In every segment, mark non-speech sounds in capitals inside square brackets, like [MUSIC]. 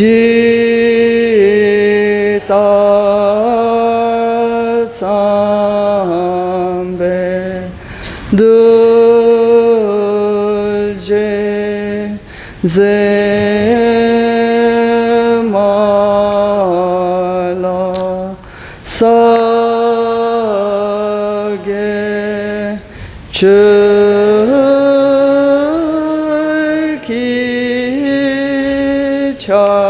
시다 참배 늘제 제마라 사게 주 기차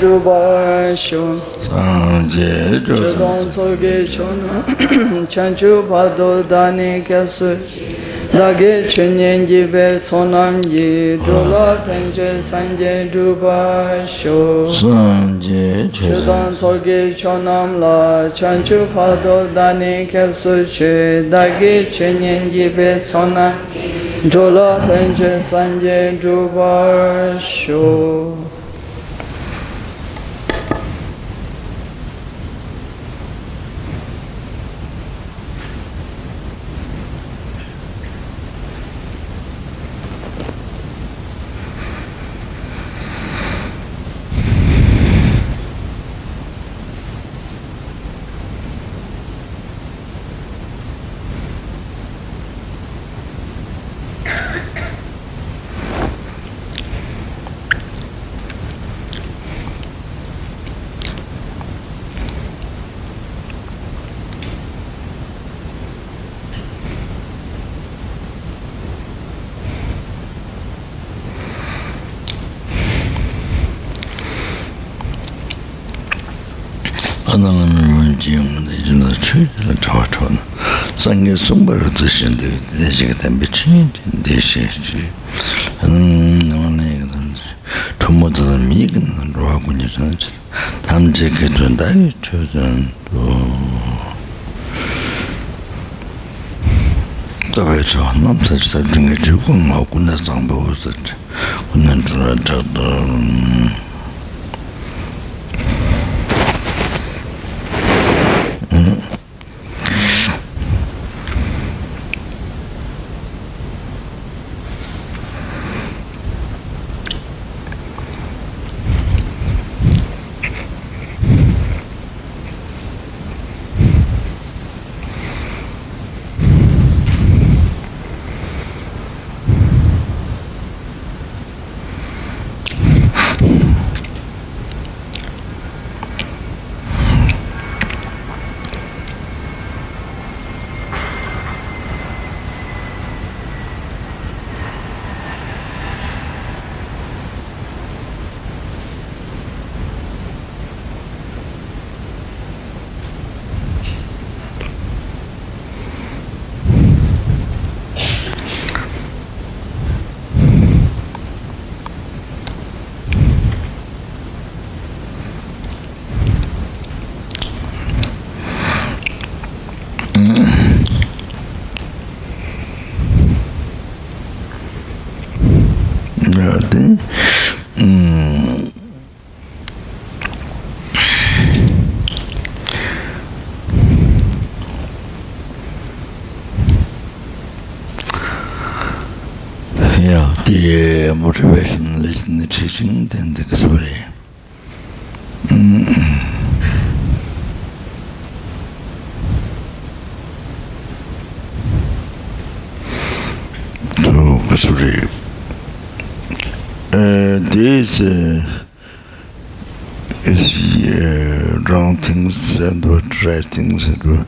드바쇼 산제 조단 속에 촌 찬주 바도 다니 께서 나게 천년기 배 소남기 돌아 땡제 산제 드바쇼 산제 조단 속에 촌남라 찬주 바도 다니 께서 제 나게 천년기 배 소남기 Jola Penche Sanje Dubar Shoo 하나는 지금 이제는 최저 저와 저는 상게 숨바를 드신데 내지게 된 미친 대시 음 너네 그런 도모도 미근 로하고 이제는 담제게 된다 저는 또 그래서 남사지 사진 게 주고 뭐 군나 상보서 군나 저도 the motivation listening teaching then the display so kasuri uh, this uh, is uh, wrong things and what right things and what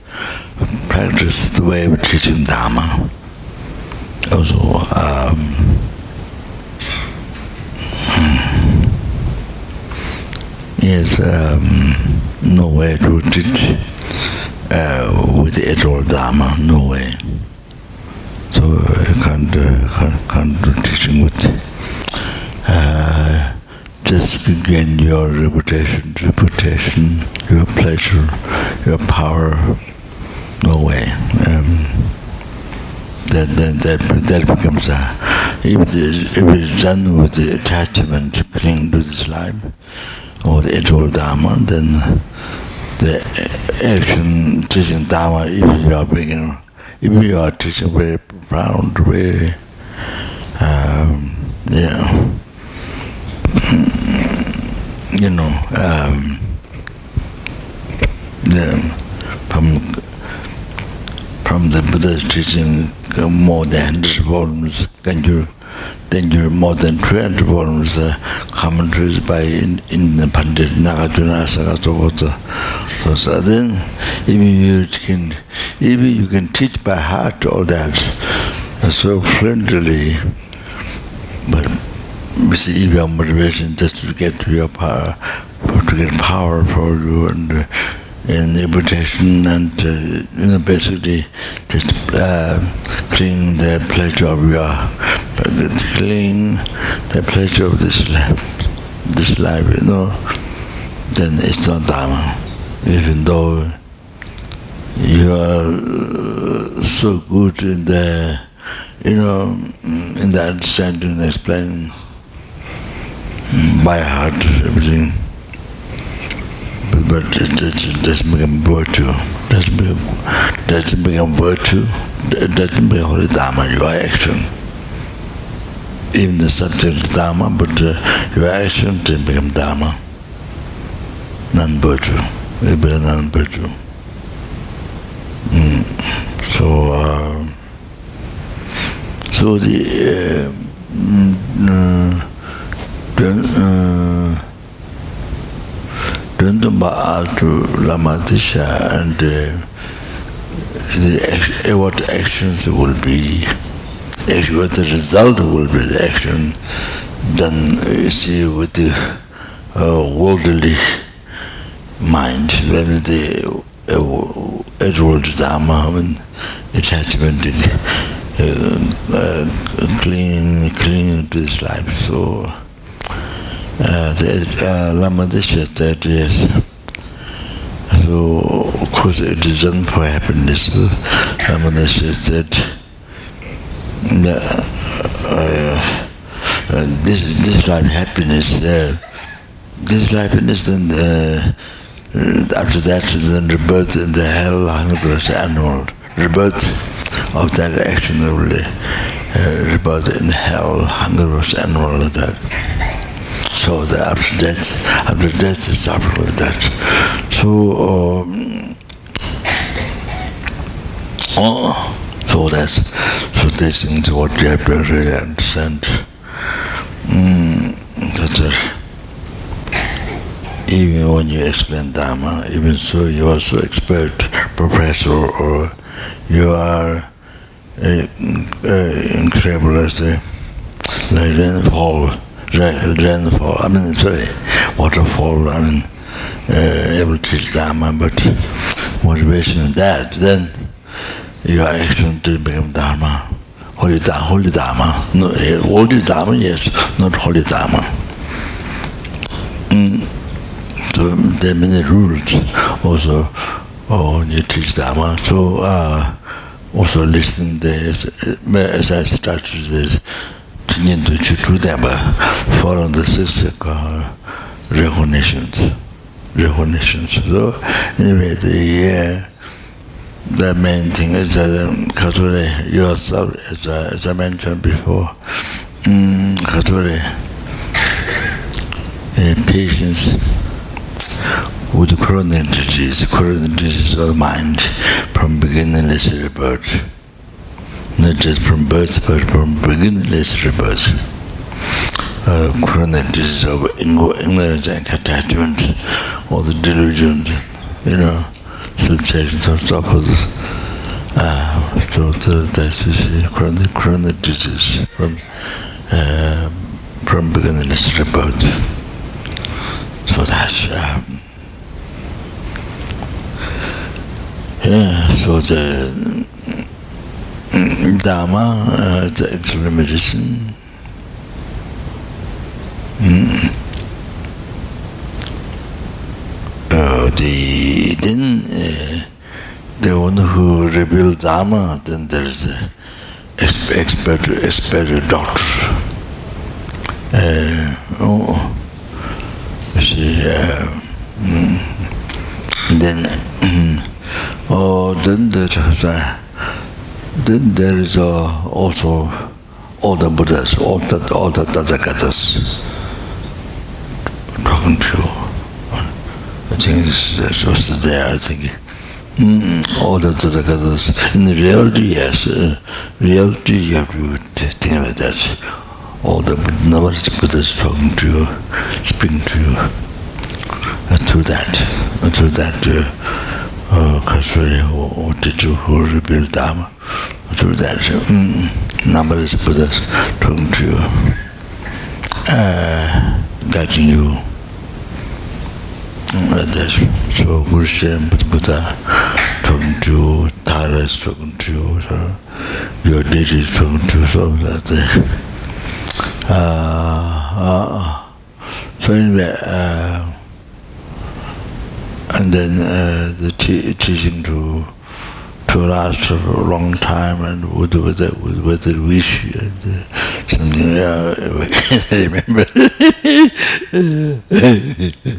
practice the way of teaching Dharma. Also, um, is um, no way to teach uh, with the actual Dharma, no way. So I can't, uh, can't, do teaching with uh, just gain your reputation, reputation, your pleasure, your power, no way. Um, that, that, that, that becomes a, if, if it's done with the attachment cling to this life, or actual Dharma, then the action teaching Dharma, if you are if you are teaching very profound, very, um, yeah, you know, um, the, from from the Buddha's teaching more than 100 volumes, can you, then there more than 200 volumes uh, commentaries by in, in the pandit Nagarjuna Saraswata. So, so then, if you can, if you can teach by heart all that uh, so fluently, but you see, if your motivation just to get to your power, to get power for you and uh, in reputation and uh, you know basically just uh, cling the pleasure of your cling the pleasure of this life this life you know then it's not dharma even though you are so good in the you know in the understanding and explaining by heart everything but it, doesn't become virtue. Doesn't become, doesn't become virtue. Doesn't become dharma. Your action, even the subject is dharma, but uh, your action didn't become dharma. Non-virtue. It became non-virtue. Mm. So, uh, so the uh, uh, Dundamba to Lama Atisha and uh, the, what actions will be, what the result will be, the action done, you see, with the uh, worldly mind, then the uh, Edward Dharma, when attachment, uh, uh, clinging, clinging to this life. So, uh, uh, Lama Atisha said yes. So, of course, it is done for happiness. Lama Atisha said uh, uh, this this life happiness, uh, this life happiness, then uh, after that, then rebirth in the hell, hungerless animal, rebirth of that action only, uh, rebirth in hell, hungerless animal like that so the, after death, after death is after that. So, um, oh, so that's so this things what you have to really understand. Mm, that's it. Even when you explain Dharma, even so you are so expert professor or you are incredible as a like rainfall, I mean, sorry, waterfall, I mean, uh, able to dharma, but motivation in that, then your action to become dharma. Holy, dharma, holy dharma. No, eh, holy dharma, yes, not holy dharma. Mm. So there are many rules also oh, you teach dharma. So uh, also listen, this, eh, as I started this, need chu chu denpa, for the six uh, recognitions recognitions so anyway the yeah the main thing is that um, Katsure yourself as, I, as I mentioned before um, Katsure uh, patients with chronic disease chronic disease of the mind from beginning is about not just from birth but from beginningless rebirth uh, chronic disease of ignorance and attachment or the delusion you know sensations of suppose uh, so the, that's chronic, chronic disease from uh, from beginningless rebirth so that's um, yeah so the [CLEARS THROAT] Dharma, uh, the actual medicine. Mm. Uh, the, then uh, the one who revealed Dharma, then there is a expert, expert doctor. Uh, oh, see, mm. then, oh, then there's a Then there is uh, also all the Buddhas, all the, all the Tathagatas talking to you. I think it's just there, I think. Mm, all the Tathagatas. In reality, yes. Uh, reality, you have to think like that. All the Namaste Buddhas talking to you, speaking to you. uh, through that, uh, through that, uh, 가수야 어디죠 호를 빌다마 둘다서 음 남발에서 보다서 통치요 아 가진요 that's so good shame but but don't do that so do your did it so do so that ah ah so anyway uh and then uh, the teaching to to last a long time and with with it with, with the wish and uh, something yeah, [LAUGHS] I remember.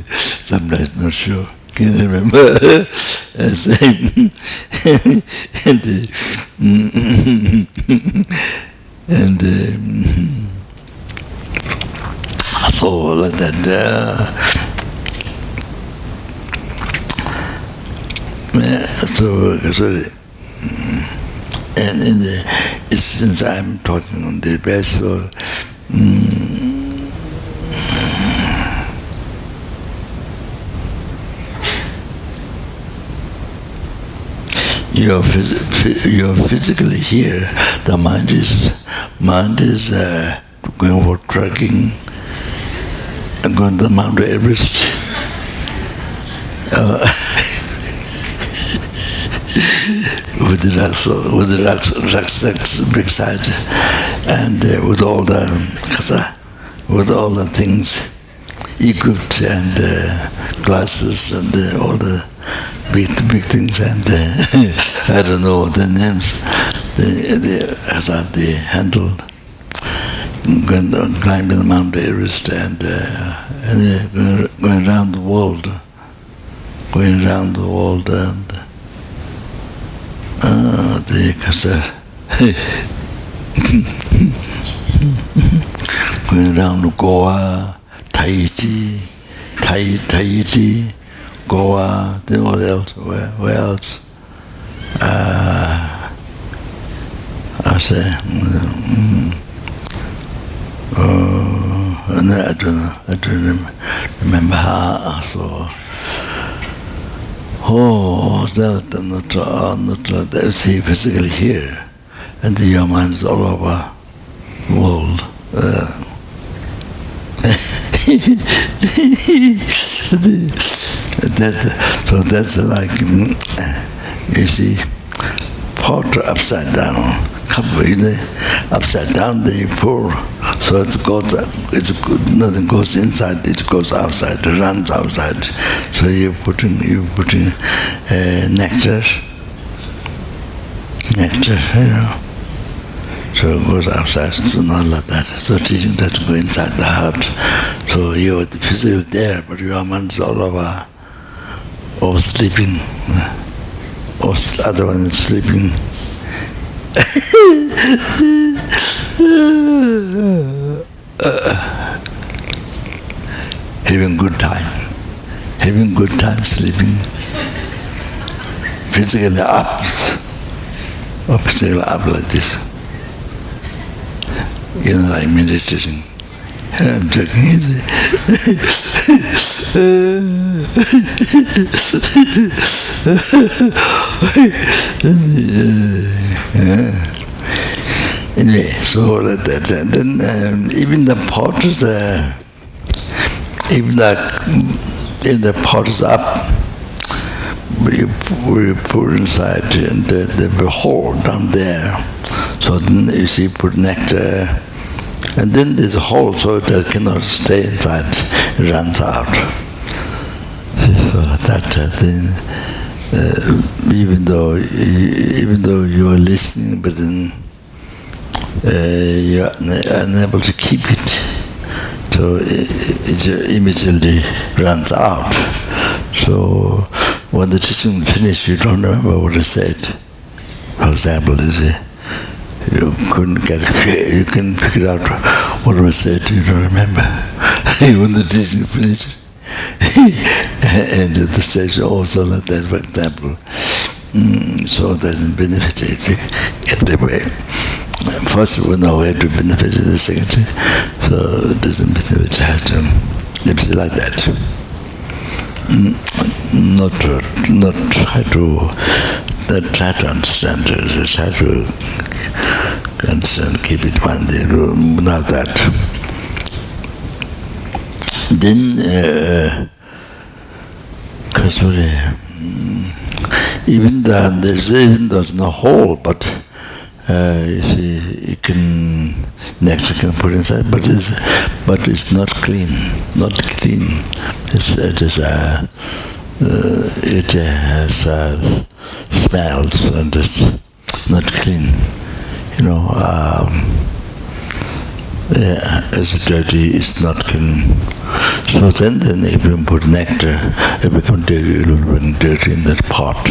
[LAUGHS] Sometimes not sure. Can remember. [LAUGHS] Same and uh, and um, so that uh, so sorry and in the, since I'm talking on the best, so mm, you're, phys you're physically here, the mind is, mind is uh, going for trekking, I'm going to Mount Everest. Uh, [LAUGHS] with the with the rucksacks beside, and uh, with all the with all the things equipped and uh, glasses and uh, all the big big things and uh, [LAUGHS] I don't know the names the the the handle going climbing the Mount Everest and, uh, and going, going around the world going around the world and 어, 어디 가서 그랑 고와 타이지 타이 타이지 고와 then what else where, where else uh, I say mm, oh, and then I don't know I don't remember how I saw Oh, that and not, uh, not uh, that is he physically here, and the your mind is all over the world. Uh, [LAUGHS] that, so that's like, mm, you see, pot upside down, cup upside down, they pour so it goes, it's nothing goes inside, it goes outside, it runs outside. So you put in, you put in uh, nectar, nectar, you know. So it goes outside, so not like that. So teaching that to go inside the heart. So you're physically there, but your mind is all over, or sleeping, or other one is sleeping. Having good time, having good time sleeping, physically up, physically up like this. You know, like meditating. I'm talking. anyway, so that, and then um, even the pot is uh, even the if the pot is up, we, we put inside and the, the hole down there. So then you see, put nectar, and then this hole so that cannot stay inside, it runs out. So [LAUGHS] that uh, uh, even though even though you are listening, but then uh, you are unable to keep it, so it, immediately runs out. So when the teaching is finished, you don't remember what I said. For example, is it? You couldn't get it, you can figure out what I said, you don't remember. [LAUGHS] Even [LAUGHS] the teaching is finished. and the stage also like that, for example. Mm, so it doesn't benefit it anyway. First we know where to benefit the second, so it doesn't benefit her to live like that. Mm, not not try to not try to understand it, understand, keep it one day, not that. Then, uh, Kasuri, even though there's even there's no hole, but uh, you see, you can nectar can put inside, but it's but it's not clean, not clean. It's, it is a uh, it has uh, smells and it's not clean. You know, um, yeah, it's dirty, it's not clean. So then, then if you put nectar, it becomes dirty, it will bring dirty in that pot.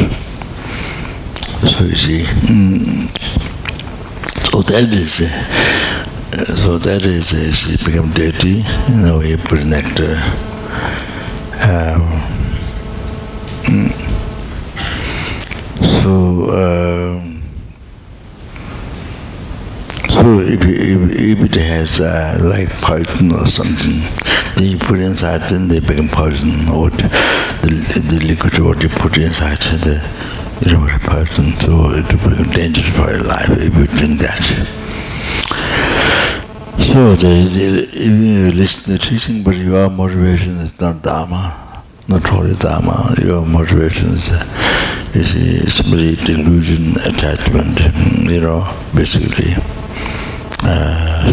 So you see, mm, so that is, uh, so that is, uh, it become dirty, you know, you put nectar. Um. So, um, so if, if, if it has uh, like poison or something, then you put inside, then they become poison. Or the, the liquid what you put inside, the you know, poison, so it will become dangerous for your life if you drink that. So the, the, if you listen to teaching, but your motivation is not Dharma, not holy Dharma, your motivation is, you see, simply delusion, attachment, you know, basically. Uh,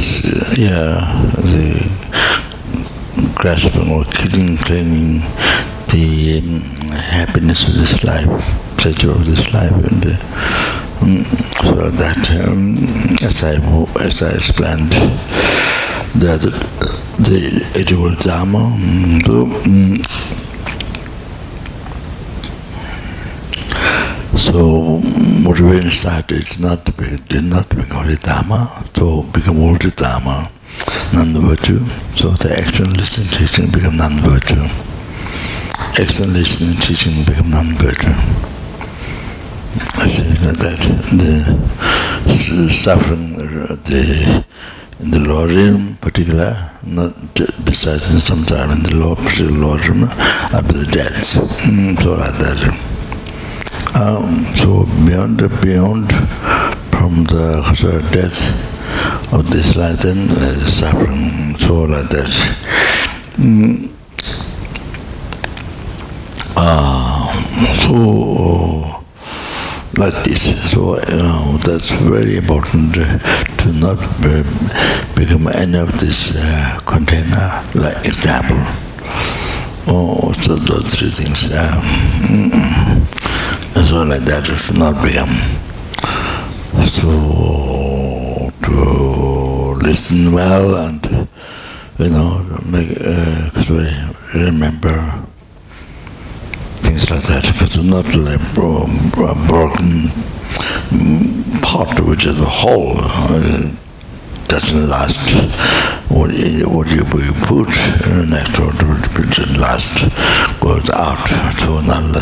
yeah, the grasping or killing, claiming the um, happiness of this life, pleasure of this life, and uh, um, so that, um, as I as I explained, that the edible dharma, um, So Muruven started, it's not, did not become the Dharma, so become all the Dharma, non-virtue. So the action, listening, teaching become non-virtue. Action, listening, teaching become non-virtue. I say that the suffering, the in the lower realm particular, not besides in some time in the lower, particular law realm, after the death, mm, so like that. Um, so beyond beyond from the uh, death of this life, then uh, suffering, so like that. Mm. Uh, so like this. So uh, that's very important uh, to not uh, become any of this uh, container, like example. Oh, so those three things. Um, so like that, it should not become. So to listen well and you know make uh, remember things like that because not like a broken part which is a whole uh, doesn't last what what you put in that which last goes out to another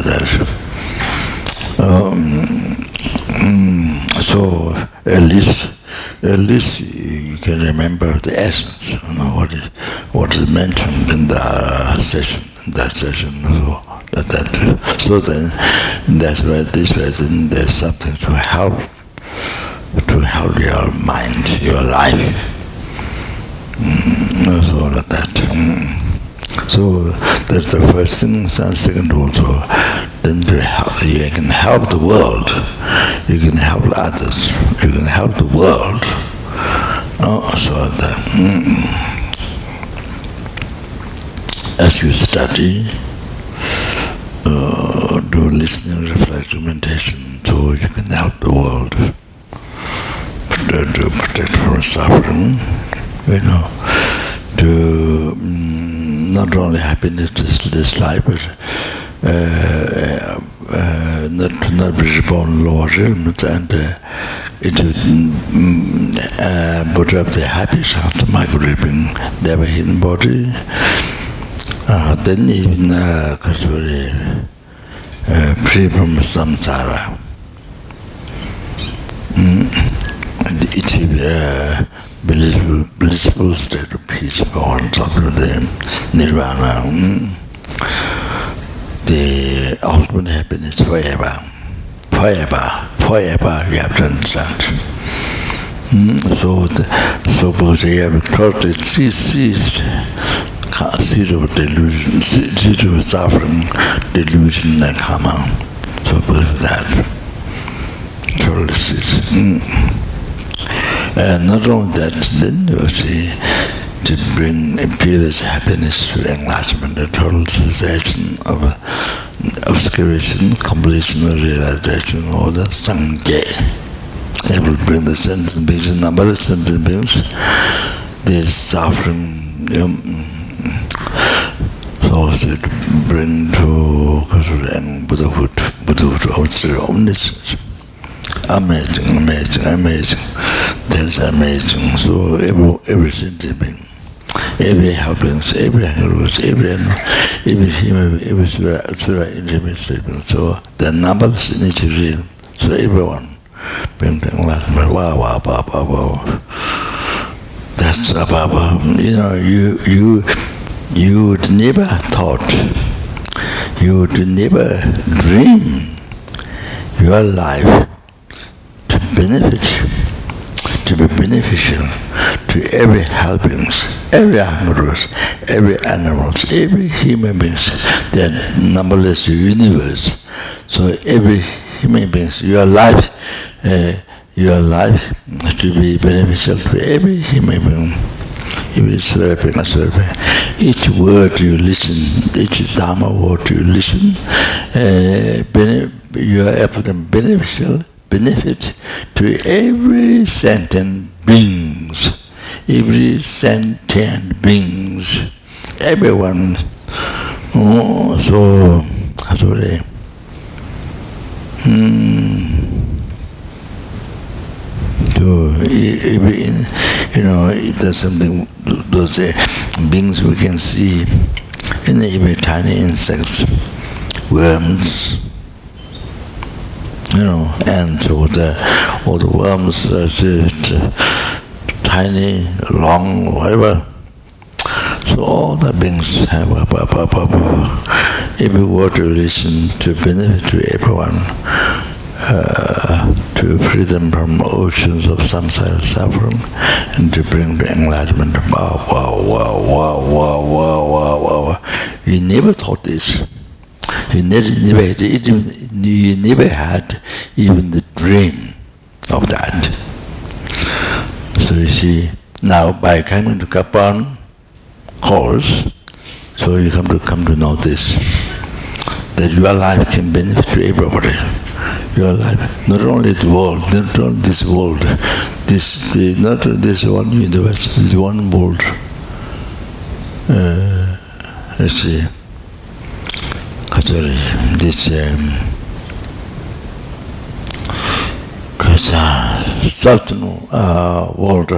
um, mm, so at least at least you can remember the essence you know what is what is mentioned in the session in that session so that, that so then that's why this way then there's something to help to help your mind your life mm, so like that mm. So that's the first thing, and second also, then to help, you can help the world, you can help others, you can help the world. Oh, so that, mm, as you study, uh, do listening, reflection, meditation, so you can help the world. To, to protect from suffering, you know, to not only happiness this, this life but uh, uh, not not be visible lower realms and uh, it is uh, but of the happy heart migrating never hidden body uh, then even uh, very, uh, free from samsara mm. it is uh, blissful, state of peace on top of the nirvana. The ultimate happiness forever. Forever. Forever you have to understand. Mm. So, the, suppose you have totally ceased, zero delusion, zero suffering, delusion and karma. Suppose that. Totally ceased. Mm. And not only that, then you see, to bring peerless happiness to enlightenment, the total cessation of uh, obscuration, completion of realization, or the sangye. It will bring the sentient beings, the number of sentient beings, this suffering, you know, so to bring to Buddhahood, Buddhahood, omniscience amazing, amazing, amazing. That's amazing. So every every sentiment, every helpings, every heroes, every every human, every surah, surah intimate statement. So the numbers in each realm. So everyone, bring enlightenment. Wow, wow, wow, wow, wow. That's about you know you you you would never thought, you would never dream your life benefit, to be beneficial to every helpings, every animals, every animals, every human beings, the numberless universe. So every human beings, your life, uh, your life to be beneficial to every human being. Every slurping, each word you listen, each Dharma word you listen, uh, you are to beneficial benefit to every sentient beings, every sentient beings, everyone. Oh, so, sorry. Hmm. So, every, you know, there's something, those uh, beings we can see in every tiny insects, worms, you know, and all the all the worms, uh, tiny, long, whatever. So all the beings have a up, up, up, up. every word you listen to benefit to everyone, uh, to free them from oceans of samsara suffering, and to bring the enlightenment. Wow, wow, wow, wow, wow, wow, wow, wow. You never thought this. You never, never, you never had even the dream of that. So you see, now by coming to Kopan course, so you come to come to know this, that your life can benefit to everybody. Your life, not only the world, not only this world, this the not this one universe, this one world. Uh, let's see. This um, kasa certain uh, world.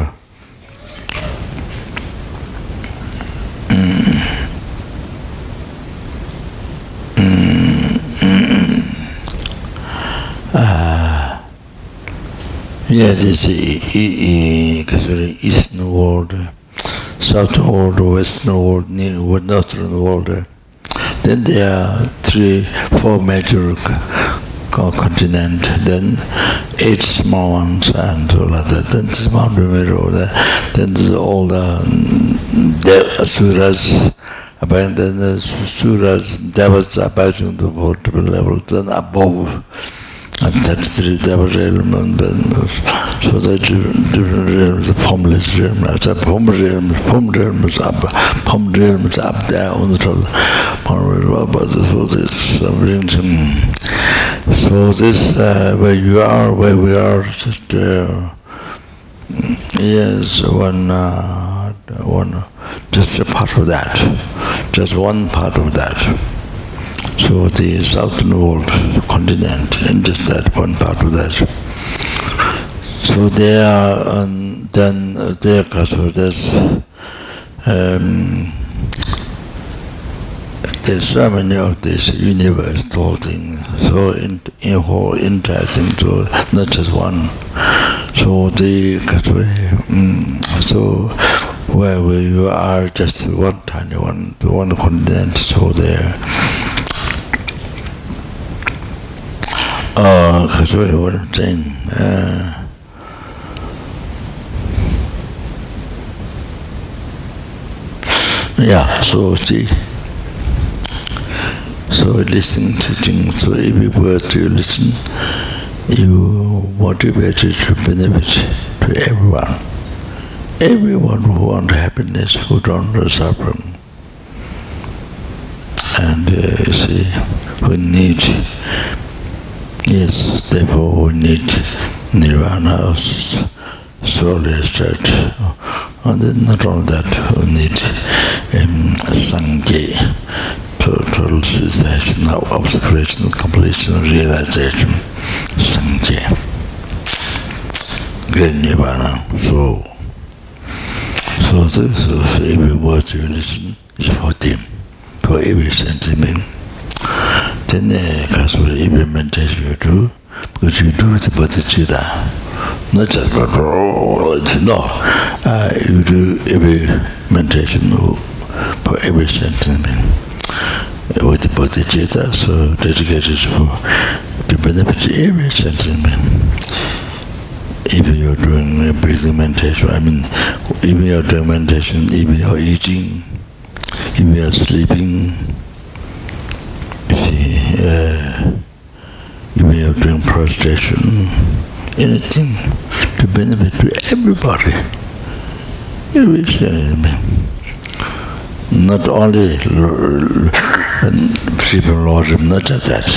Yeah, this is eastern world, southern world, western world, northern world. Then there are three, four major continents, then eight small ones and all like that. Then this mountain middle, then there's all the, the suras, then the suras, devas about the multiple levels, then above and that's the devil realm and then so that different realms the formless realm a form realm form realm is up form realm is up there on the top but so this so this uh, where you are where we are just uh, yes one uh, one just a part of that. Just one part of that so the southern world continent and just that one part of that. So they are then uh, there so there's um, there's so many of this universe thing so in in whole entire thing so not just one so the um, so where you are just one tiny one one continent so there Uh, Gesuri hoor, meteen. Uh, yeah, so see. So listen to things. So every word you listen, you motivate it to benefit to everyone. Everyone who want happiness, who don't suffer, suffering. And uh, you see, who need Yes, therefore we need nirvana of soul estate. And not only that, we need um, sangye, total cessation of obscuration, completion, realization, sangye. Great nirvana, so. So this is every word you listen is for them, for every sentiment. then the gospel implementation you do because you do it about the chida not just but no. Uh, you do every meditation for every sentence with the body chida so dedicated for to benefit every sentence if you're doing a breathing meditation, I mean, if you're doing meditation, if you're eating, if you're sleeping, see, uh, may have doing prostration, anything to benefit to everybody. Every. Not only free from lordship, not just that.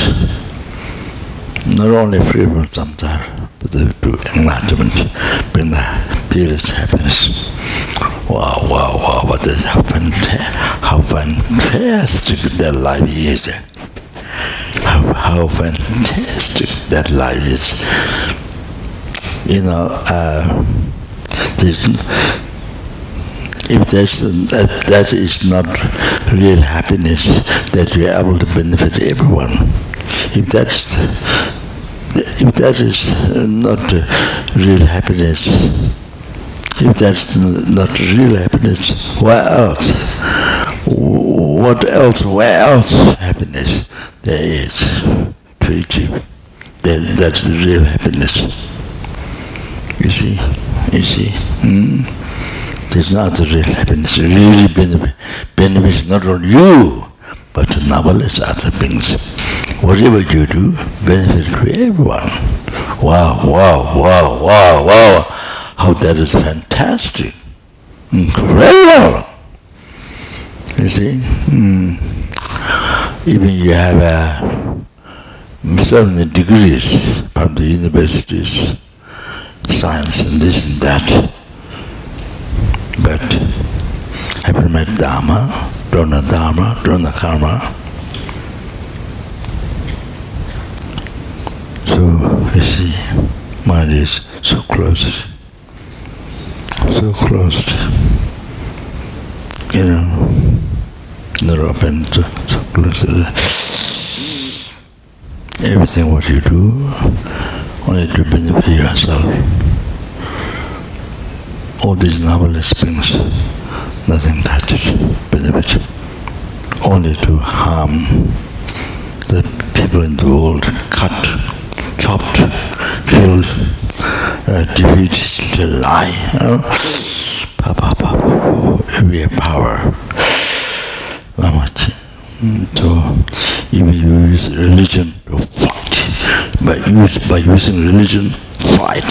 Not only free from samsara, but to enlightenment, bring the purest happiness. Wow, wow, wow, what is how fantastic, how fantastic that life is how, how fantastic that life is. You know, uh, if that's, that, that is not real happiness, that we are able to benefit everyone. If that's if that is not real happiness, if that's not real happiness, why else? What else? Where else happiness? there is to achieve. That, that's the real happiness. You see? You see? Hmm? There's not the real happiness. Really benefit, benefits not only you, but to numberless other beings. Whatever you do, benefit to everyone. Wow, wow, wow, wow, wow. How that is fantastic. Incredible. You see? Hmm even you have uh, certain degrees from the universities, science and this and that. But having met Dharma, Drona Dharma, Drona Karma, so you see, mind is so close, so close, you know, close everything what you do only to benefit yourself. All these marvelous things, nothing touches benefit, only to harm the people in the world, cut, chopped, killed, uh, defeated, lie. You know? Power. Much? So, if you use religion to fight, by, use, by using religion, fight,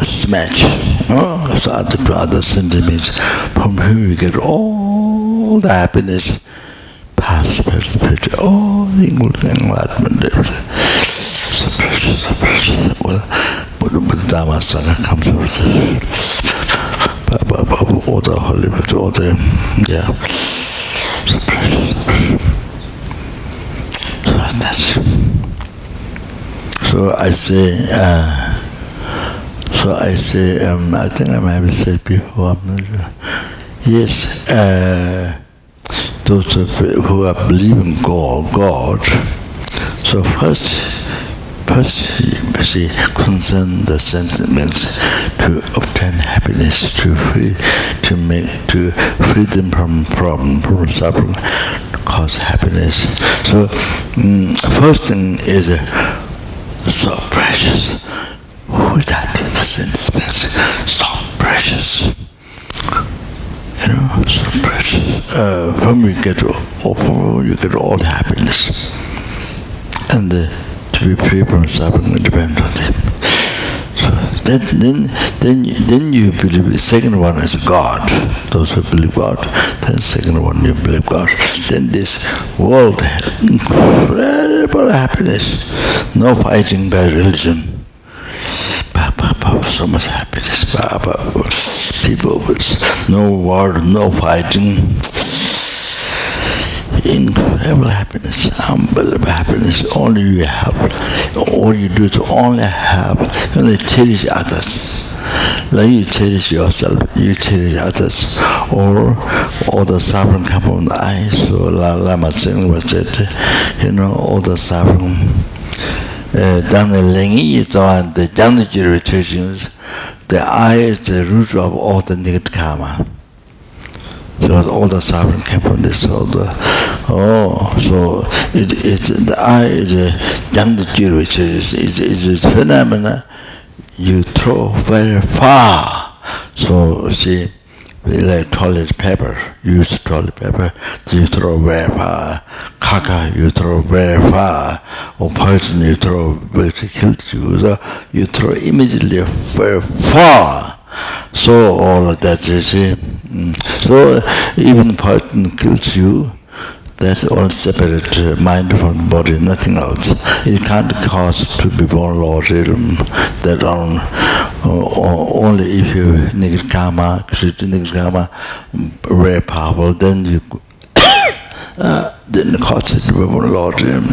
smash, oh, so other, other sentiments, from whom we get all the happiness, past, present, future, all the enlightenment. So precious, so precious. Well, Dharma Sangha comes with all the holy, all the, yeah, so precious, so precious. So that's so I say. Uh, so I say. Um, I think I might have said before. I'm not sure. Yes, uh, those of, who are believing God, God. So first, first see, concern the sentiments to obtain happiness, to free, to make, to free them from problem, from suffering, cause happiness. So, mm, first thing is uh, so precious. Who is that Without sentiments, so precious. You know, so precious. Uh, from you get all, you get all the happiness, and uh, to be free from suffering depends on them. Then, then, then, then you believe the second one is God. Those who believe God, then second one you believe God. Then this world, incredible happiness, no fighting by religion. So much happiness, people with no war, no fighting incredible happiness, unbelievable happiness. Only you have, all you do is only have, only cherish others. Like you cherish yourself, you cherish others, or all the suffering come from the eyes. So Lama Tsing was said, you know, all the suffering. Eh, down the lengi is the down the the eye is the root of all the negative karma. So all the suffering came from this. So the, oh, so it, it the eye is a jewel, which is, is, is a phenomena you throw very far. So see, like toilet paper, use toilet paper, you throw very far. Caca, you throw very far. Or poison, you throw which kills you. So you throw immediately very far. So all of that, you see. Mm. So even poison kills you, that's all separate uh, mind from body, nothing else. It can't cause to be born Lord realm that on uh, only if you negative karma, create karma, very powerful, then you [COUGHS] uh, then cause it to be born Lord realm.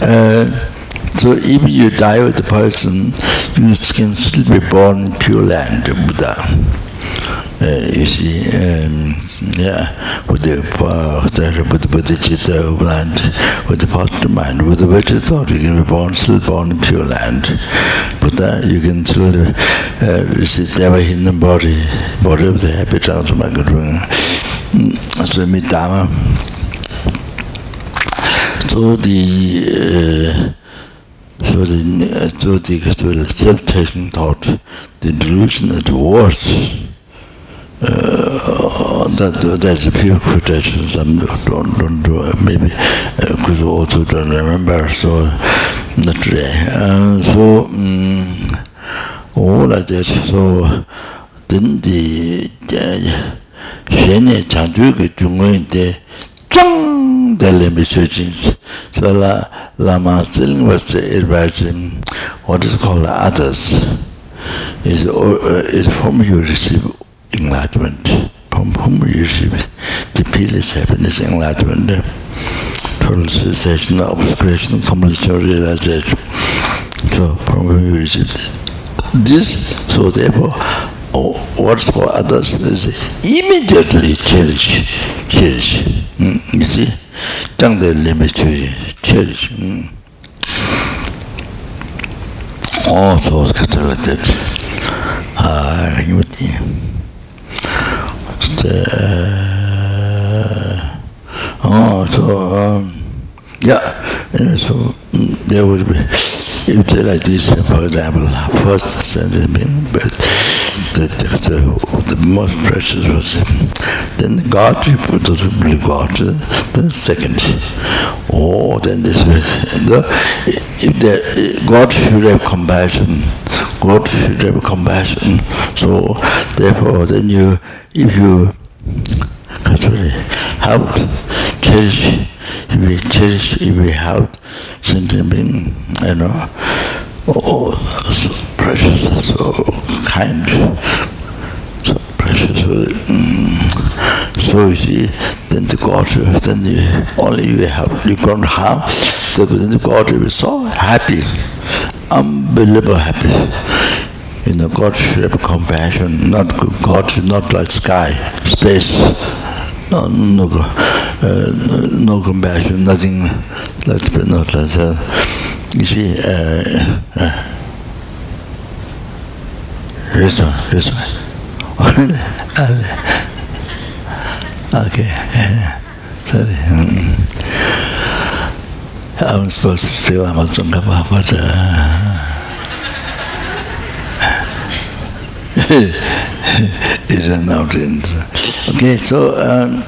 Uh, so if you die with the person, you can still be born in pure land, Buddha. Uh, you see, um, yeah, with the uh, with the bodhichitta land, with the positive mind, with the virtuous thought, you can be born, still born in pure land. Buddha, you can still uh, receive never hidden body, body of the happy transformation. So, Midama. So the uh, So the, so the Catholic self-taking thought, the delusion that words, uh, that that's a pure quotation. Some don't don't do it. maybe because uh, also don't remember. So not today Uh, so um, all of that. So then the Shene 的。chung the limitations so la lama still was advising what is called others is, uh, is from you receive enlightenment, from whom you receive the peerless happiness, enlightenment, total cessation, obscuration, complete realization. So, from whom you receive this, so therefore, oh, what's for others is immediately cherish, cherish. Mm, you see, don't they limit cherish, cherish. Mm. Oh, so it's got like that. Ah, you would Oh, so, um, yeah, so mm, there would be, if they like this, for example, first sentence being, but the, the, the, most precious was then God you put those believe God then second. Oh then this was the, if the uh, God should have compassion God should have compassion. So therefore then you if you uh, actually help cherish if we cherish if we help sentient being you know oh so precious, so kind, so precious. Mm. So see, then the God, then you, only you have, you can't harm, then the God will be so happy, unbelievable happy. You know, God should have compassion, not God not like sky, space, no, no, uh, no compassion, nothing, like, not like that. You see, uh, uh, this one, this one. [LAUGHS] okay. [LAUGHS] Sorry. I'm supposed to feel I'm a Tsongkhapa, but uh, it ran out. Okay, so um,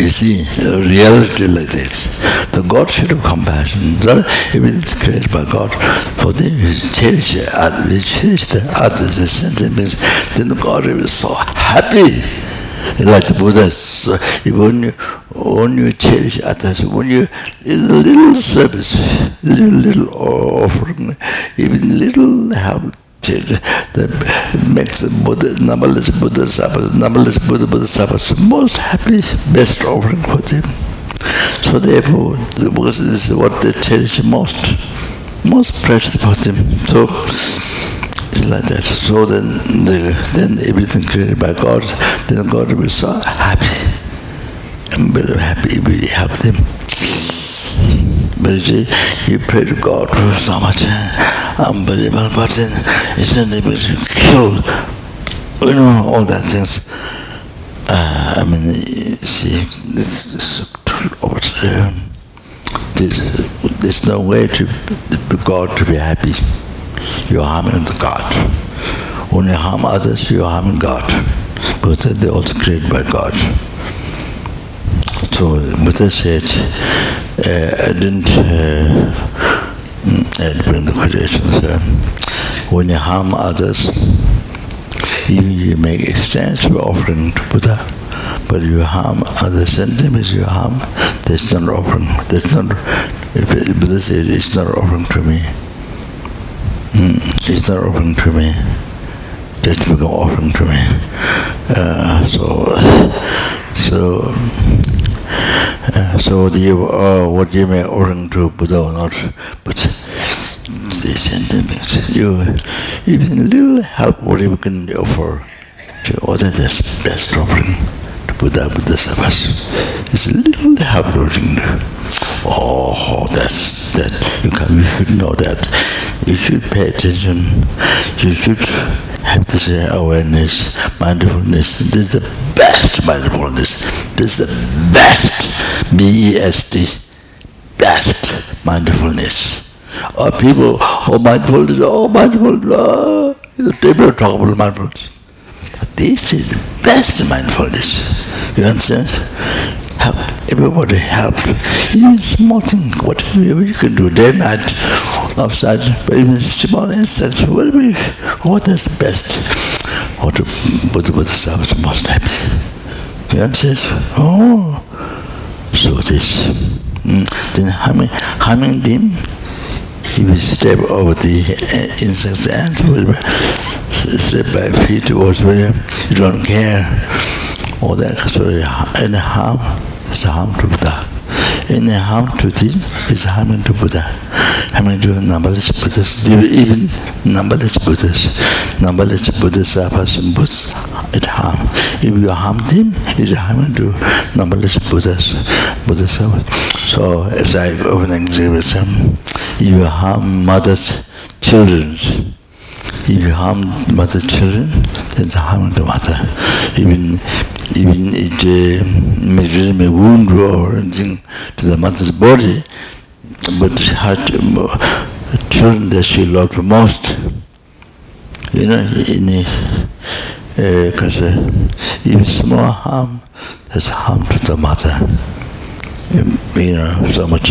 you see, reality like this. The God should have compassion. Everything is created by God. For them, we cherish others, we cherish the others, the sentiments, then God is so happy. Like the Buddha, so when you, when you cherish others, when you, it's a little service, little, little offering, even little help, that makes the Buddha, numberless Buddha Sabbath, numberless Buddha Buddha Sabbath, most happy, best offering for them. So therefore, because this is what they cherish most, most precious for them. So it's like that. So then, the, then everything created by God, then God will be so happy, and very happy we help them. But you see, you pray to God for so much unbelievable, but then it's unable to kill, you know, all that things. Uh, I mean, you see, this is over um, there's, there's no way to God to be happy. You're harming the God. When you harm others, you're harming God. But they're also created by God. So Buddha said, uh, I didn't uh, bring the quotations here. When you harm others, even you make extensive offering to Buddha, but you harm others, sentiments you harm, that's not offering. That's not, if Buddha said, it's not offering to me. Mm, it's not offering to me. That's become offering to me. Uh, so, so uh, so the uh, what you may offering to Buddha or not, but the sentiments you even little help whatever you can offer to other that's best offering Buddha Buddha Sabas. It's a little offering. Oh, that's that you can you should know that. You should pay attention. You should have this awareness, mindfulness. This is the best mindfulness. This is the best B-E-S-T, best mindfulness. Or people, oh mindfulness, oh mindfulness, oh, people talk about mindfulness. This is the best mindfulness. You understand? Help everybody help. Even small thing, whatever you can do day night outside, but even small instance, whatever you, what is best? What what what is most happy? You understand? Oh so this mm, then harming harming them if you step over the uh, insects and step by feet or whatever, you don't care. All that sort of any harm is harm to Buddha. Any harm to thee is harming to Buddha. Harming to numberless Buddhas, even numberless Buddhas. Numberless Buddhas are person Buddhas it harm. If you harm them, it's harming to numberless Buddhas. Buddhas. So as I often exhibit some, if you harm mothers, children, if you harm mother's children, then it's harming the mother. Even even it uh, may wound or anything to the mother's body, but her children that she loved most, you know, in because uh, even small harm has harm to the mother. You know, so much.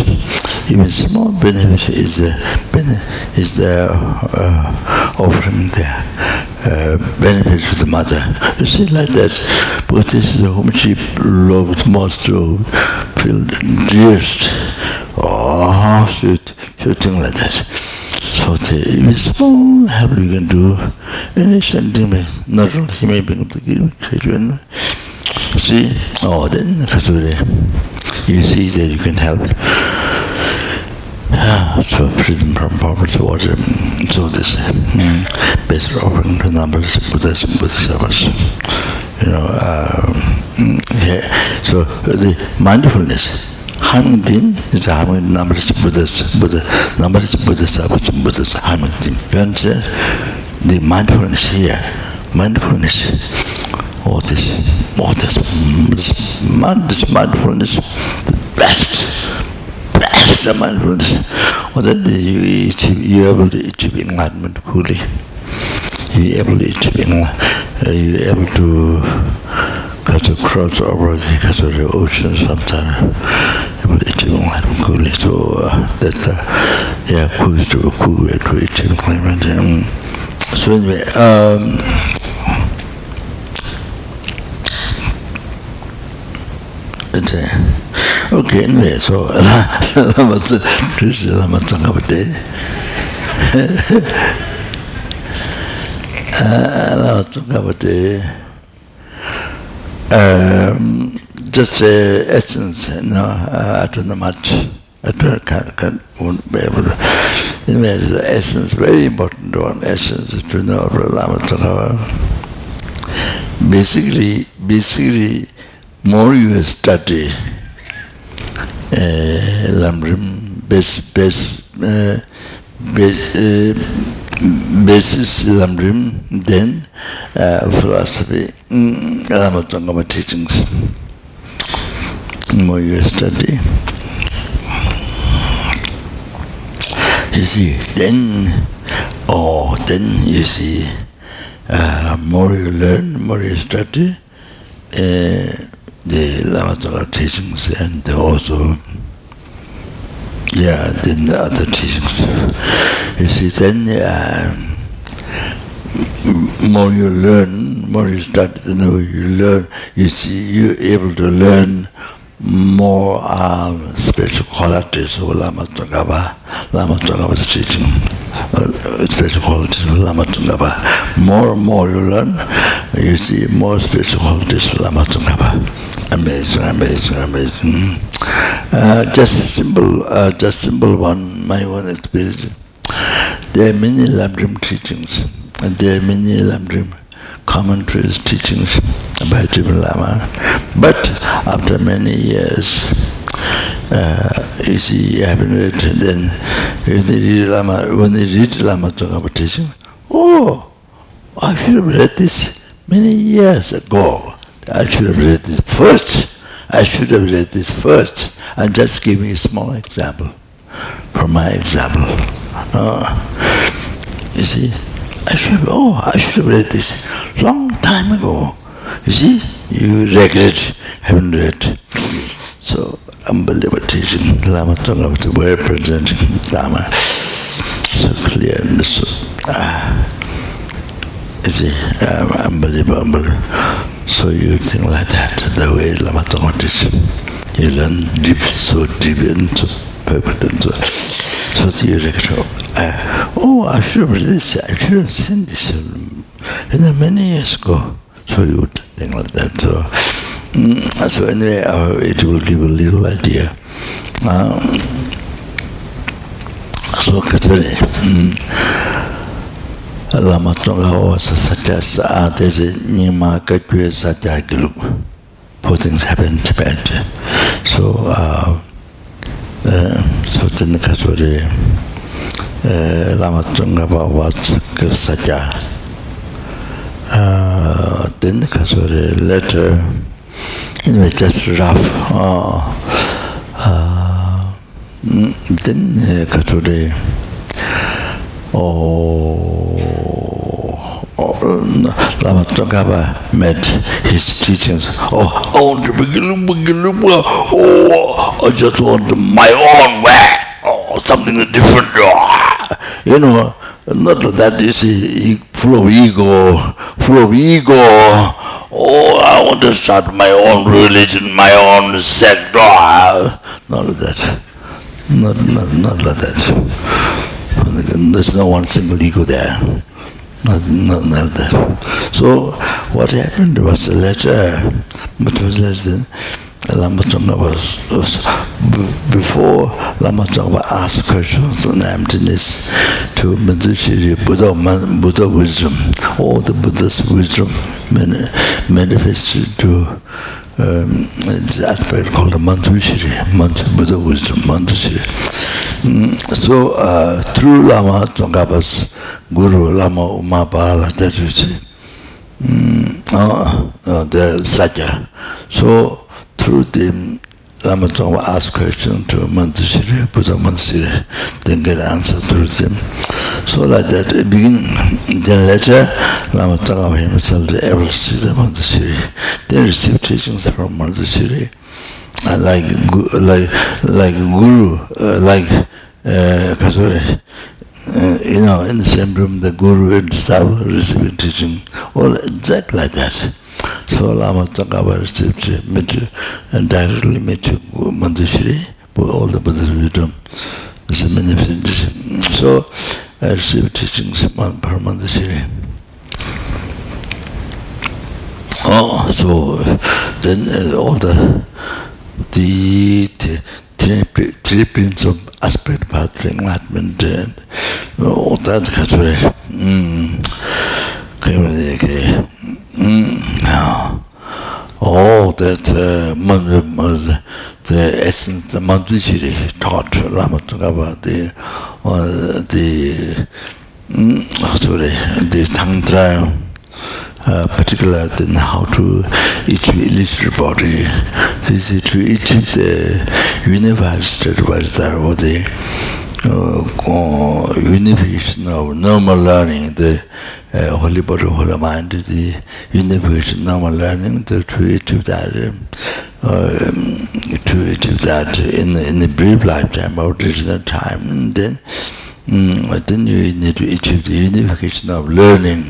Even small benefit is the is the uh, offering there uh, benefit to the mother. You see, like that, because this is whom she loved most to feel dearest. Oh, shoot, shooting like that. So the small help you can do, any sentiment, not only human being to give creation. See, oh, then you see that you can help. Ah, so freedom from poverty was so this mm, best offering to numbers Buddhas and Bodhisattvas. You know, uh, yeah. so the mindfulness, harming them is harming numbers Buddhas, Buddha, numbers Bodhisattvas and Buddhas, harming them. You understand? The mindfulness here, mindfulness, all this, all this, this, this mindfulness, the best the mindfulness, or that you achieve, you're able to achieve enlightenment fully. You're able to achieve uh, you're able to got to cross over the, got to the ocean sometime, able to achieve enlightenment fully. So uh, that, uh, yeah, cool to cool to achieve enlightenment. So anyway, um, it's a, Okay, anyway, so lama tsa, Krishna lama tsanga pate. Lama tsanga pate. Um, just uh, essence, you know, uh, I don't know much. I don't, can't, can't, won't be able to. Anyway, the essence, very important one, essence to know about Lama Tsongkhapa. Basically, basically, more you study, uh, lamrim bes bes uh, uh, basis lamrim then uh, philosophy. Mm, Lama teachings. More you study. You see then oh then you see uh, more you learn more you study uh, the Lama Tsongkhapa teachings and also yeah, then the other teachings. You see, then uh, more you learn, more you start to know you learn, you see, you're able to learn more um, spiritual qualities of Lama Tsongkhapa, Lama Tsongkhapa's teaching, uh, spiritual qualities of Lama Tsongkhapa. More and more you learn, you see more spiritual qualities of Lama Tsongkhapa. Amazing, amazing, amazing. Uh, just a simple, uh, just simple one, my own experience. There are many Lamrim teachings, and there are many Lamrim commentaries, teachings by Jivan Lama. But after many years, uh, you see, you haven't read, then if they read Lama, when they read Lama Tsongkhapa teaching, oh, I should have read this many years ago. I should have read this first. I should have read this first. I'm just giving a small example from my example. Uh, you see, I should have, oh, I should have read this long time ago. You see, you regret haven't read. So, unbelievable teaching, Lama Tsongkhapa, way presenting Dharma, so clear and so, ah, see, eh, um, unbelievable. So you think like that, the way Lama Tonga teaches. You learn deep, so deep into perfect and so So you recall, uh, oh, I should have this, I should have seen this. Um, and then many years ago, so you would think like that. So, mm, so anyway, uh, it will give a little idea. Um, so, Katerina, mm, lama tsonga osa satya saa desi nima kachwe satya gilu for things happen in Japan so uh, uh, so then kasuri uh, lama tsonga pa watsak satya. Uh, then kasuri later it was just rough. Uh, uh, then kasuri uh, oh, oh mm. Lama Tsongkhapa met his teachings. Oh, I want to begin, begin, oh, I just want my own way. Oh, something different. You know, not that you see, full of ego, full of ego. Oh, I want to start my own religion, my own sect. Oh, not like that. Not, not, not like that. there's no one single ego there. Not, not, not that. So what happened was later, uh, but was later, uh, Lama Tsongkhapa was, was before Lama Tsongkhapa asked questions on emptiness to Manjushiri Buddha, Buddha wisdom, all the Buddha's wisdom manifested to that were called Mantushri, Mantu Buddha wisdom, Mantushri. So uh, through Lama Tsongkhapa's guru, Lama Umapahala, that you see, mm, uh, uh, the Satya. So through them, Tsongkhapa asked questions to Manjushri, Buddha Manjushri, then get answer through them. So like that, it begin, then later, Tsongkhapa himself to see the Manjushri, then receive teachings from Manjushri, uh, like like like guru uh, like uh. Uh, you know, in the same room, the guru and disciple receiving teaching, all exactly like that. so lama tsakabar chipsi mitu directly mitu mandashiri all the buddhas mitu this is magnificent so I received teachings from mandashiri oh so then uh, all the the, the three, three of aspect path enlightenment and all that katsure mm. all that man was the essence the mandichiri taught lama tungaba the the sorry the tantra Uh, particular than how to each little body this is to each the universe that was there or the con unification of normal learning the uh, holy body holy mind the unification normal learning the creative that uh, creative that in the, in the brief lifetime of traditional time and then Mm, then you need to achieve the unification of learning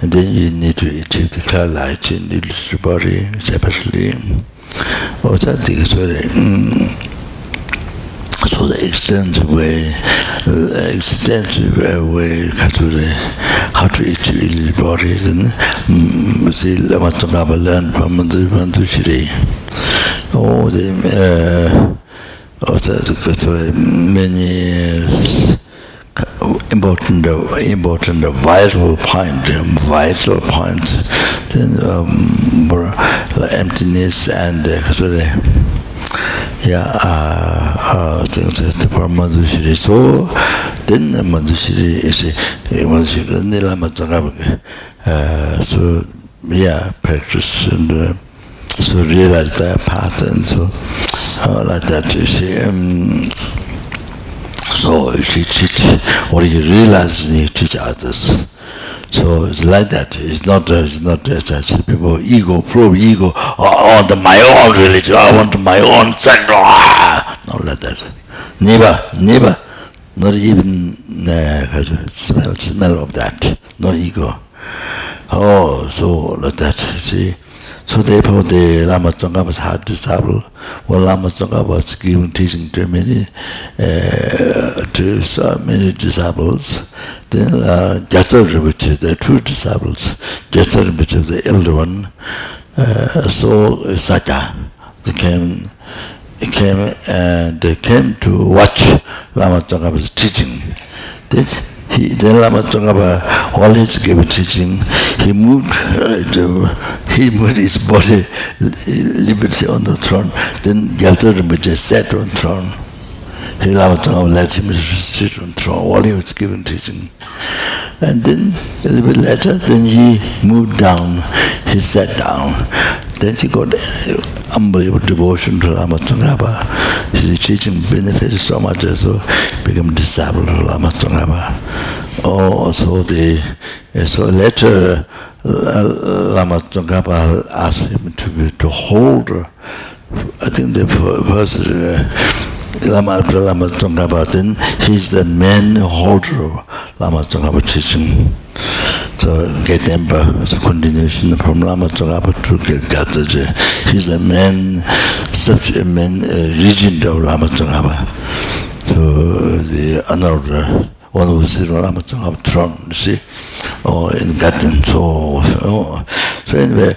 and then you need to achieve the clear light in the body separately or that is what so the extensive way the extensive way how to how to eat body then mm, see what to learn from the one to three oh the uh, oh, also the many uh, important important vital point vital point. Then um, emptiness and uh, ya a the the for manjushri so then manjushri is manjushri ne la ma tsanga ba so yeah practice and uh, so realize that pattern so uh, like that you see um, so you teach, teach or you realize you teach others so it's like that. It's not uh, it's not uh, such people ego prove ego. I want my own religion. I want my own sect ah! not like that. Never never. Not even uh, smell smell of that. No ego. Oh so like that see 소대 포대 라마 정가바 사드 사브 월 라마 정가바 스키운 티징 드미니 에투 사 메니 디사블스 then uh, jatsar which is the true disciples jatsar which is the elder one. Uh, so uh, sacha they came they came and they came to watch Lama Tsongkhapa's teaching. This he then Lama Tsongkhapa he's giving teaching. He moved uh, to, he moved his body liberty on the throne then Gyaltsab Rinpoche sat on throne let him sit on throne while he was giving teaching and then a little bit later then he moved down he sat down then he got unbelievable devotion to Lama Tsongkhapa. His teaching benefited so much as to become disciple of Lama Tsongkhapa. Oh, so the so later uh, Lama Tsongkhapa asked him to to hold. I think the first uh, Lama Lama Tsongkhapa, then he's the main holder of Lama Tsongkhapa teaching. So Gatempa is a continuation from Lama Tsongkhapa to Gataji. Uh, he's the main, such a main uh, regent of Lama Tsongkhapa. So the honored uh, one who sits on Lama Tsongkhapa throne, you see, or in Gaten. So, oh, so anyway,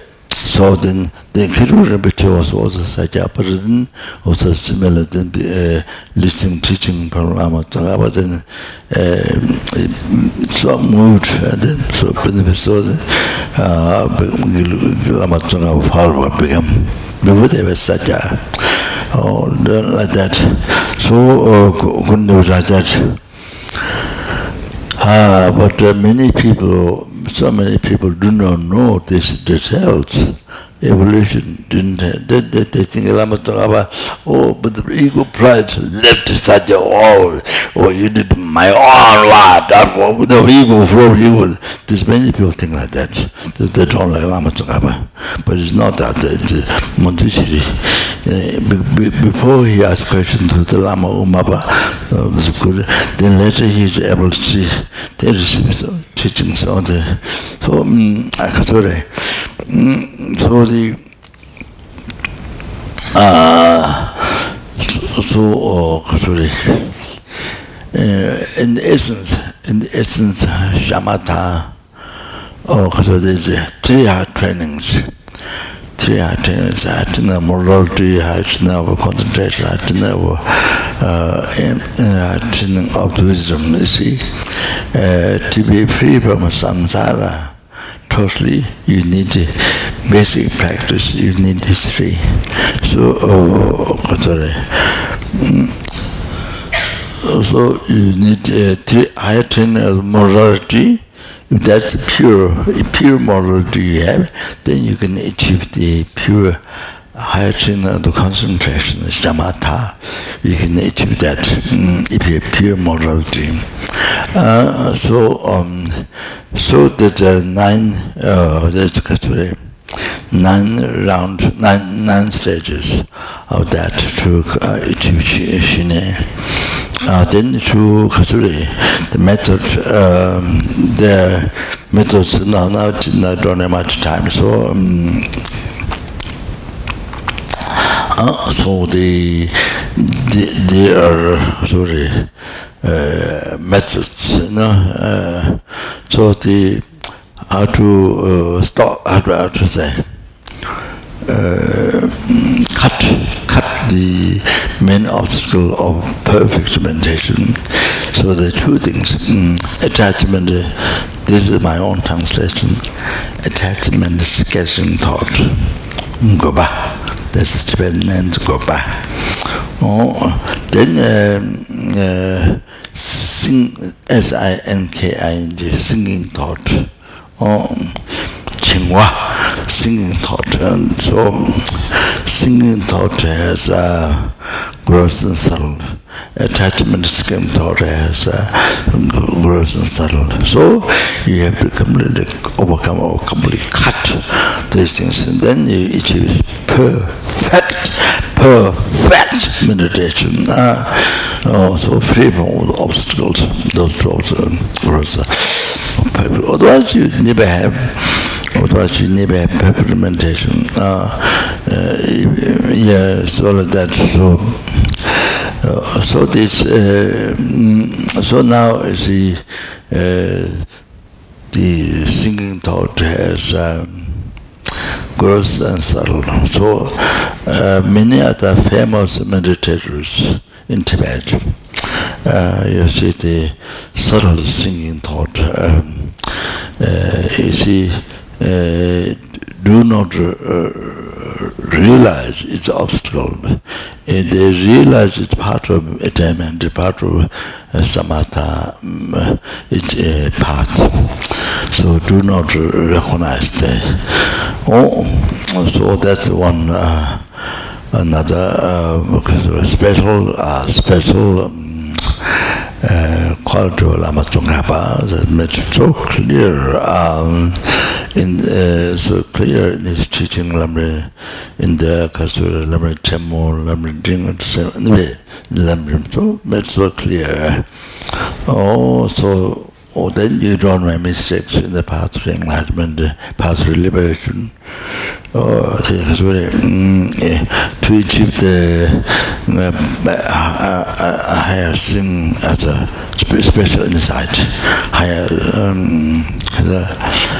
so then the kiru rinpoche was also such a person also similar than uh, eh, listening teaching panorama eh, so I was in uh, so moved and then so so uh, Lama Tsonga Falwa became Prabhupada was such a oh, like that. So oh, uh, Kundu was like that uh, but uh, many people so many people do not know these details. Evolution didn't. They, that they think Lama oh, but the ego pride left such a oh, oh, you did my own lot. That the ego flow ego. There's many people think like that. They, they don't like Lama Tsongkhapa, but it's not that. It's uh, Manjushri. Uh, before he asked questions to the Lama Umapa, uh, good. Then later he is able to see the teachings on the so um, um, so 아직 아 so sorry in the essence in the essence shamatha or so there's three hard trainings. Three hard trainings I think know, morality I think know, concentration I think know, uh, training of wisdom you see. Uh, to be free from samsara totally you need basic practice. You need history. So uh, so you need uh, higher trainer of morality. If that's pure pure morality you have then you can achieve the pure hygiene the concentration is shamatha you can achieve that mm, if you have pure morality uh, so um, so that uh, nine uh, that's correct nine round nine nine stages of that to uh, achieve shine uh, then to kasure the method um, the methods now now not don't have much time so um, uh, so the, the they are sorry uh, methods, you know. Uh, so the how to uh, stop, how to, how to say, uh, cut, cut the main obstacle of perfect meditation. So the two things, um, attachment, uh, this is my own translation, attachment, sketching thought, goba, that's name, goba. Oh, then uh, uh, sing s i n k i n g singing thought. Oh chingwa singing thought. And so singing thought has a gross and subtle attachment. Skin thought has a gross and subtle. So you have to completely overcome or completely cut these things and then you achieve perfect perfect meditation. Uh, oh, so free from all the obstacles those obstacles uh, otherwise you never have what was she nebe peppermentation uh, uh yeah so that. So uh, so this uh, so now the uh, the singing thought has um, gross and subtle. So uh, many other famous meditators in tibet uh, you see the subtle singing thought um, uh, you see uh, do not uh, realize its obstacle. Uh, they realize it's part of attainment part of samatha um, it's a path so do not recognize that. Oh, so that's one uh, another uh, special uh, special um, uh, quality of Lama Tsongkhapa that makes it so clear um, in uh, so clear in this teaching Lamri in the Kasura Lamri Temo Lamri Ding Lamri so makes so clear oh so oh then you don't make mistakes in the path to enlightenment the path to liberation oh the Kasura mm, to achieve the uh, higher thing as a special insight higher um, the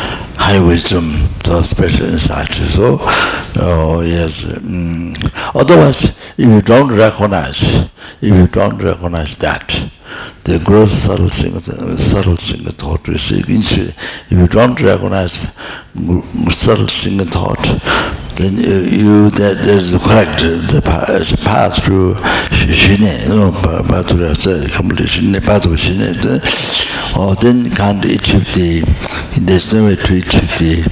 high wisdom, the special insight. So, oh, yes. Mm. Otherwise, if you don't recognize, if you don't recognize that, the gross subtle thing the subtle thing thought we see. If you don't recognize subtle thing thought, then you you that there's the correct the path, path through shine, you know, path through the complete shine path through shine. Or then can't achieve the, there's no way to achieve the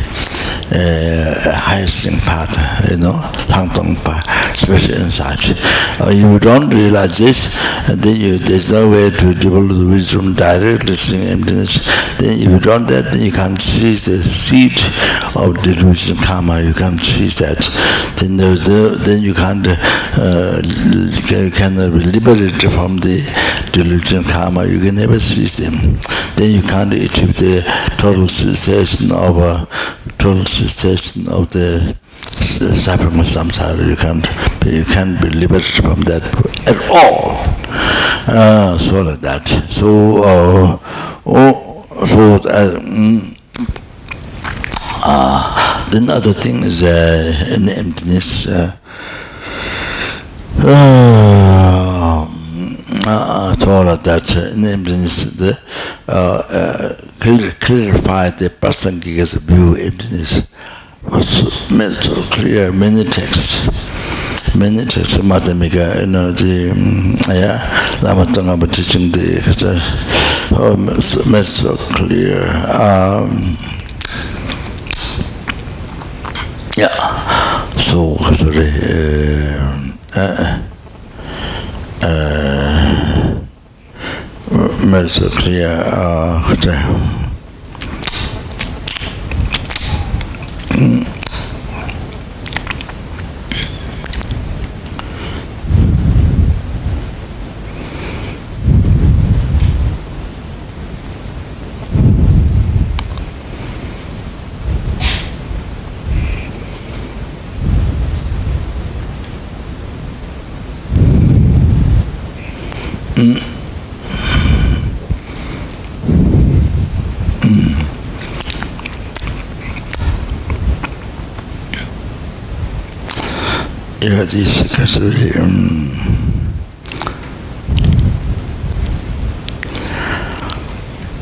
highest part, you know, Tangtong part, especially in such. Uh, you don't realize this, uh, then you, there's no way to develop the wisdom directly seeing emptiness. Then if you don't that, then you can't see the seed of delusion, karma, you can't see that. Then, there, the, then you can't, uh, you cannot be liberated from the delusion karma, you can never see them. Then you can't achieve the total cessation of uh, total cessation of the suffering samsara. You can't, you can't be liberated from that at all. Uh, so like that. So, uh, oh, so uh, mm, uh, then other thing is uh, the emptiness. Uh, uh, thought that in the uh, clear, clarify the person gives view in this was meant to clear many texts many texts mathematica you know the yeah lama tonga but teaching the oh, meant to clear um yeah so sorry uh, uh, uh made so clear uh um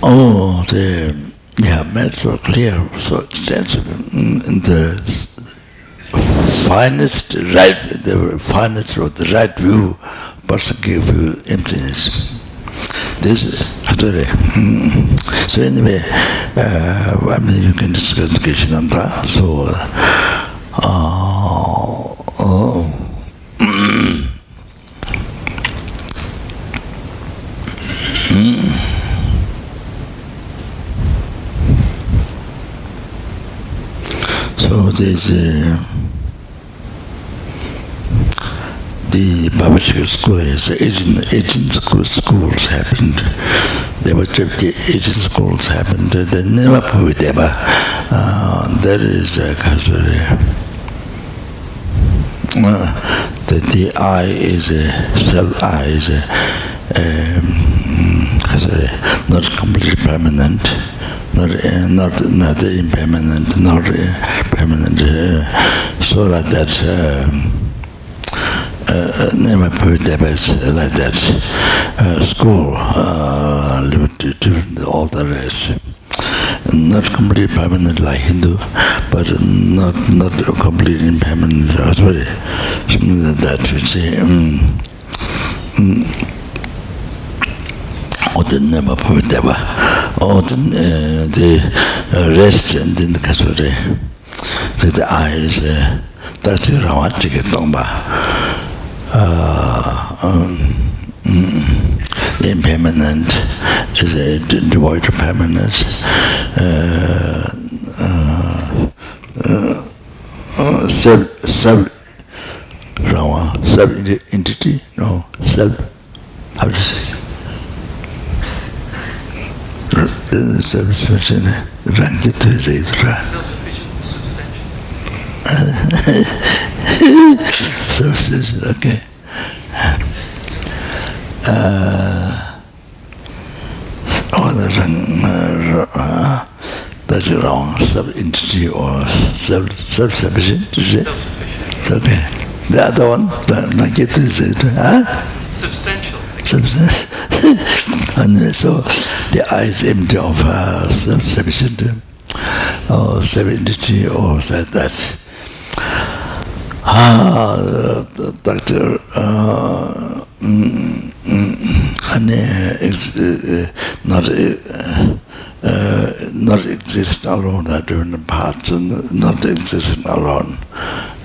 oh the yeah made so clear so extensive in the finest right the finest or the right view person give you emptiness. This adore so anyway uh i mean you can discuss question so uh Oh. So there's uh, the Babachika school is Asian, Asian school, schools happened. There were 50 Asian schools happened. They never put there, but uh, that is a uh, the, the eye is a self eye is a um, not completely permanent not uh, not not impermanent not uh, permanent uh, so that that um, uh, never put that like that uh, school uh, limited to all the rest not completely permanent like Hindu, but not not completely permanent as well. Something like that you say, mm, mm, or the name of Deva, or the, uh, the rest and then the Kasuri, the, the eyes, uh, that's the Rawat ticket, Dongba. Uh, um, impermanent is a devoid of permanence. Uh uh uh self self rawa self entity no self how to say? It? self-sufficient rangi tu zaidra self-sufficient substantial, [LAUGHS] Self sufficient, okay. uh or the rang that's wrong sub entity or self self sufficient is it okay the other one rangi tu zaidra huh substantial. and so the eye is empty of uh, self-sufficient or self-entity or that. that. Ah, the doctor, uh, ane e, e, nar e, not exist alone that during the past not exist alone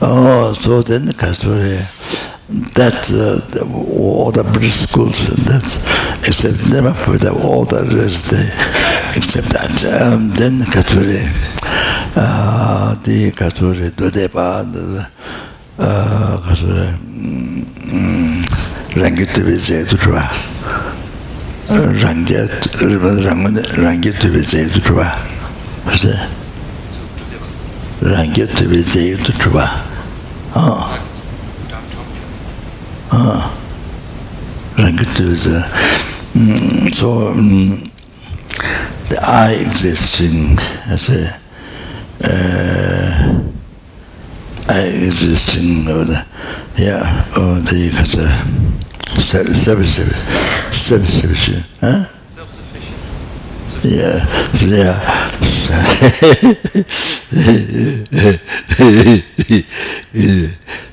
oh so then the customer that uh, all the British schools and that except never for the all the rest they, except that. Um, then Katuri uh, the Katuri Dodeba uh, Katuri mm, mm rangi tubi zaydu chwa rangi rangi tubi zaydu chwa rangi tubi zaydu chwa rangi tubi zaydu so um, the I exists in as a uh, I exist in uh, or uh, the, yeah or the because uh, self-sufficient. Self-sufficient. Huh? Self-sufficient. Yeah, yeah.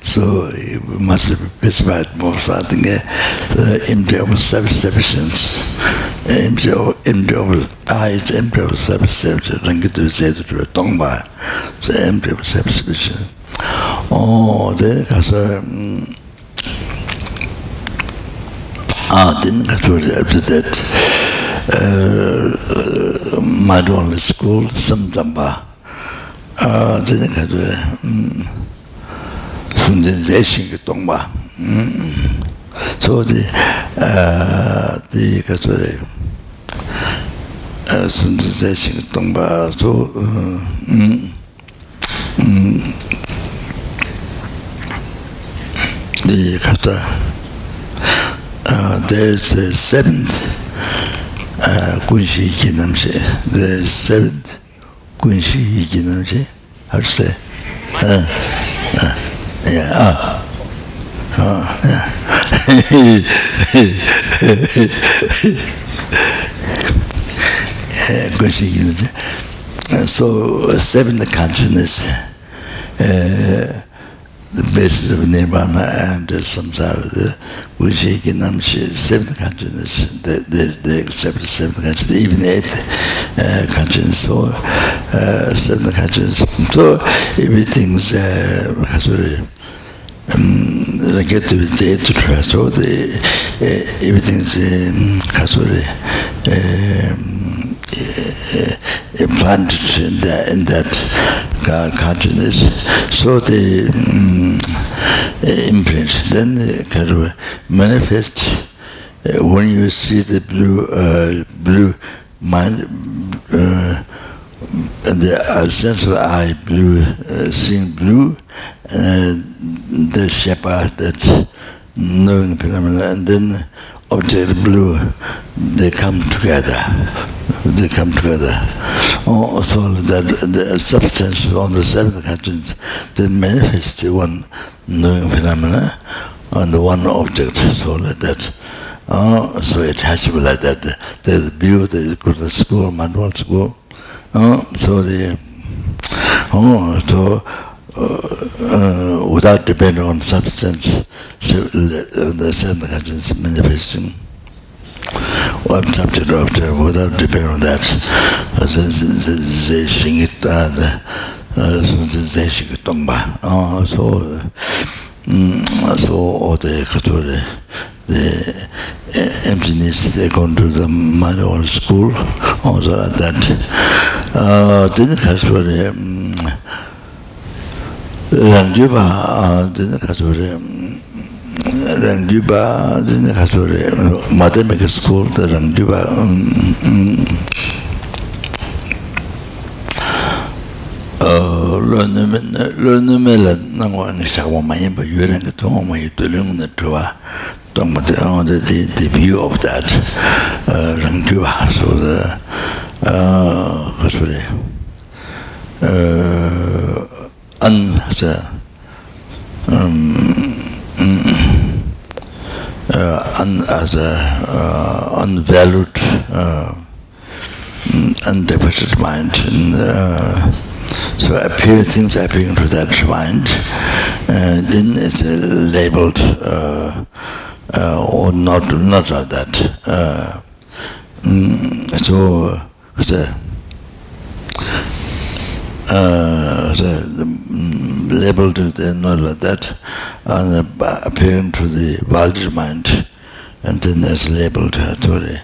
so you must be smart more something uh, empty of self-sufficiency. Empty of, empty of, ah, it's empty of self-sufficiency. Don't get to say that you're talking about. It's empty of self-sufficiency. Oh, then, because, um, Aden, that was after that, uh, Madonna School, Samdamba. Uh, then I had um, Sunzen Zeshin Tongba. Mm. So the, uh, the, that was, uh, Sunzen Zeshin Tongba, so, uh, um, um, the, that Uh, there's the seventh uh, kunshi ki namshi the seventh kunshi ki namshi how to say? Uh, uh, yeah, ah. Uh, oh, yeah. [LAUGHS] Uh, kunshi ikinamshi. Uh, so, seventh consciousness, uh, the basis of nirvana and uh, samsara the uchi Namshi, seven consciousness they, the the separate seven consciousness even eight uh, consciousness or uh, seven consciousness. So everything's uh, sorry um the get to the to try. So the uh, everything's um, sorry um, planted in that, in that consciousness. So the um, imprint then kind of manifests uh, when you see the blue uh, blue mind uh, the uh, sense of eye blue uh, seeing blue and the shepherd that knowing phenomena and then object blue they come together. They come together. Oh, so that the substance on the seven continents, they manifest one knowing phenomena on the one object. So like that. Oh, so it has to be like that. There's view there's go to school manual school. Oh, so the oh, so uh, without depending on substance, so uh, the same consciousness manifesting one subject or object without depending on that. Uh, zeshing it, zeshing uh, it tongba. So, mm, so all the которые the emptiness they go to the manual school also like that uh, then has really um, 람주바 드네 가서래 람주바 드네 가서래 마테메크 스쿨 더 람주바 어 런네멘 런네멜 나고는 샤고 많이 봐 유랑 또 많이 들으는 좋아 또 뭐지 on the the view of that 랑주바 소다 어 가서래 un sa um, uh, un, as a uh, unvalued uh, mind and uh, so appear things appearing to that mind uh, then it's uh, labeled uh, or not not like that. Mm, so uh, the, labeled uh, not like that and uh, appearing to the vulgar mind and then it's labeled uh, to the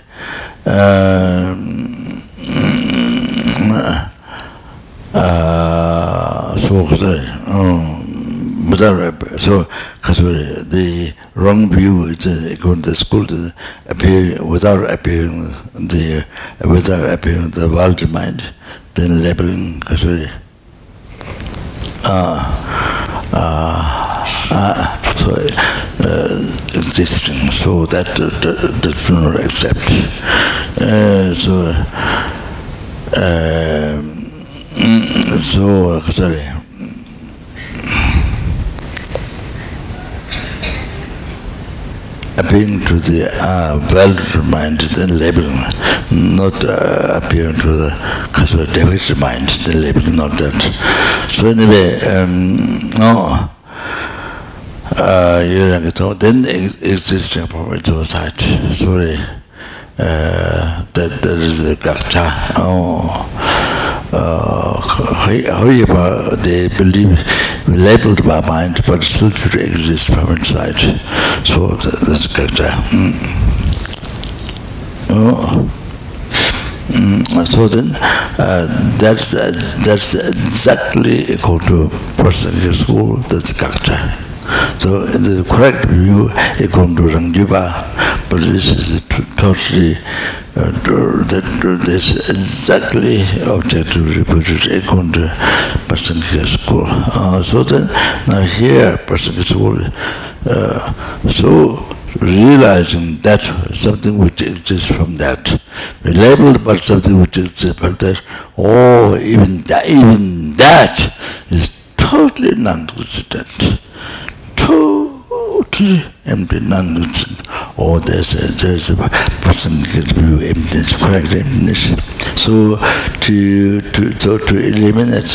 um, [COUGHS] uh, so um, so the wrong view is going to school to appear without appearing the without appearing the world mind then labeling kasuri uh, uh, so existing so that uh, the, do not accept. Uh, so uh, so sorry appearing to the uh, world mind, the label, not uh, appearing to the Kaswa Devik's mind, the label, not that. So anyway, um, no, uh, you then existing property suicide, sorry, uh, that there is a gakcha, oh, uh, uh, however they believe labeled by mind but still to exist from inside so that, that's correct mm. oh. Mm, so then uh, that's uh, that's exactly equal to person in school that's kakcha so in the correct view equal to rangjuba but this is totally uh, that this exactly objective reproduced equal to in school. Uh, so then now here person school uh, so realizing that something which exists from that we labeled but something which exists from that oh even that even that is totally non-existent 지 empty nonsense or there's a, there's a person gives view emptiness correct emptiness so to to so to eliminate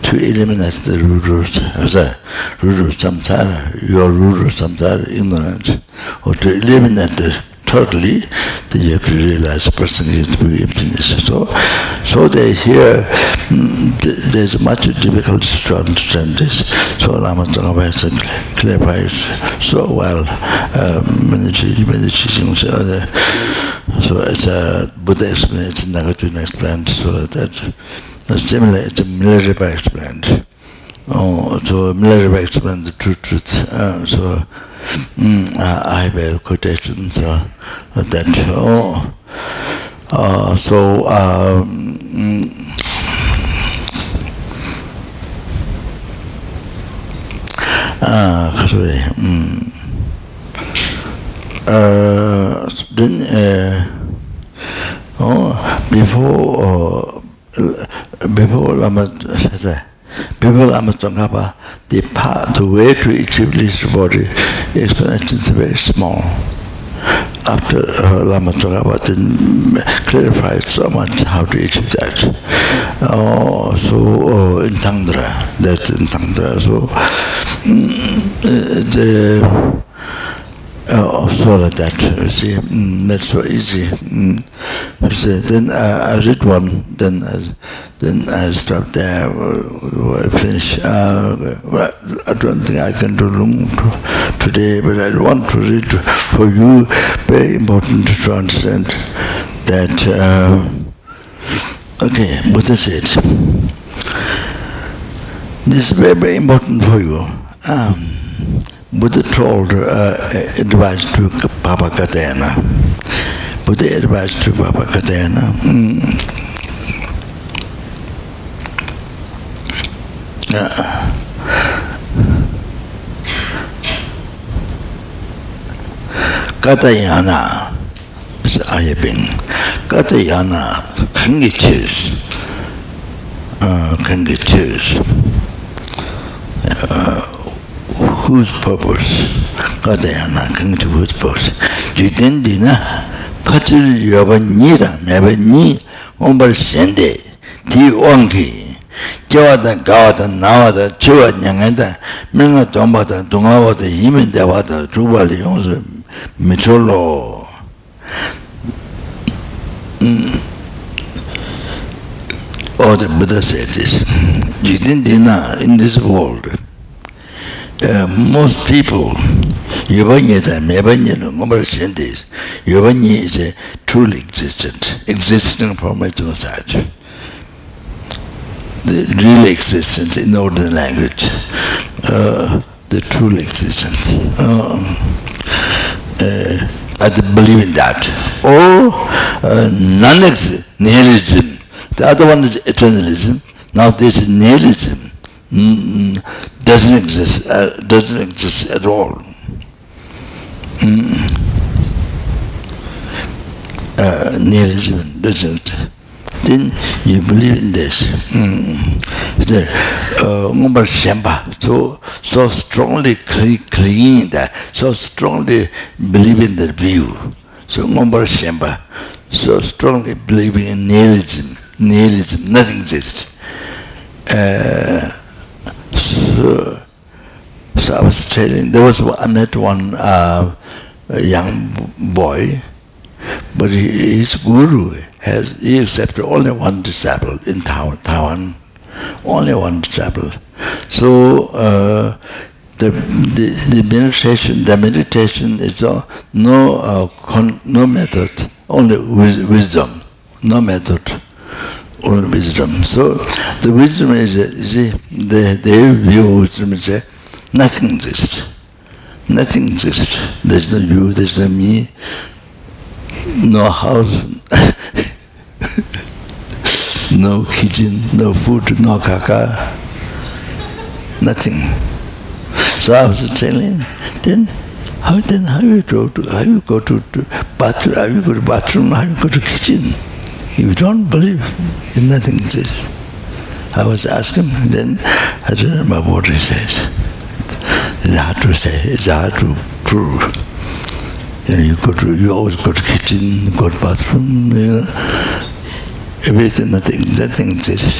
to eliminate the root root as a root root samsara your root root samsara ignorance or to eliminate the totally, then you have to realize the person is to be emptiness. So, so they here, there's much difficulty to understand this. So Lama Tsongkhapa clarifies so well, teachings, uh, So it's a Buddha explained, it's Nagarjuna explained, so that similar, it's a Milarepa explained. Oh, so Milarepa explained the true truth. Uh, so mm, I have a quotation so that, oh, uh, so um, mm, Ah, sorry. Mm. Uh, then, uh, oh, before, uh, before Lama, before Lama Tsongkhapa, the path, the way to achieve this body explanation is very small. After uh, Lama Tsongkhapa clarified so much how to achieve that. Oh, so uh, in Tangdra, that's in Tangdra. So the uh, swallow that. You see mm, that's so easy. Mm. see, then uh, I read one then I, then I stop there uh, finish. Uh, well, I don't think I can do long to, today but I want to read for you. Very important to understand that uh, okay Buddha said this is very very important for you. Um, Buddha told uh, advice to Papa Katyayana. Buddha advised to Papa Katyayana. Mm. Uh, Katyayana is Ayabing. Katyayana can get choose. Uh, whose purpose? 가자야나 근데 whose purpose? 리덴디나 파질 여번니다 매번니 온벌 센데 디 온기. 저와다 가와다 나와다 저와 냥한다. 명아 돈바다 동아와다 이면데 와다 주발이 용수 미철로. Oh, the Buddha said this. You didn't deny in this world. Uh, most people yobanye da mebanye no ngomar shendis yobanye is a truly existent existing from its own side the real existence in ordinary language. Uh, the truly existence um, uh, I believe in that. Or uh, non-existent nihilism. The other one is eternalism. Now this is nihilism mm, doesn't exist uh, doesn't exist at all. Mm. uh, nihilism doesn't. Then you believe in this. Mm. so so strongly clinging that. So strongly believe in the view. So so strongly believing in nihilism. Nihilism nothing exists. Uh, so, so I was telling, there was, I met one uh, young boy, but he, his guru has, he accepted only one disciple in Taiwan, only one disciple. So, uh, the, the, the meditation, the meditation is uh, no, uh, con, no method, only wisdom, no method or wisdom. So the wisdom is, you see, the, the view wisdom is that nothing exists. Nothing exists. There's no you, there's no me, no house, [LAUGHS] no kitchen, no food, no kaka, nothing. So I was telling then how then how you go to how you go to, to bathroom, how you go to bathroom, how you go to kitchen? You don't believe in nothing exists. I was asking him, then I don't remember what he said. It's hard to say, it's hard to prove. You know, you go to, you always go to kitchen, go to bathroom, you know, everything, nothing, nothing exists.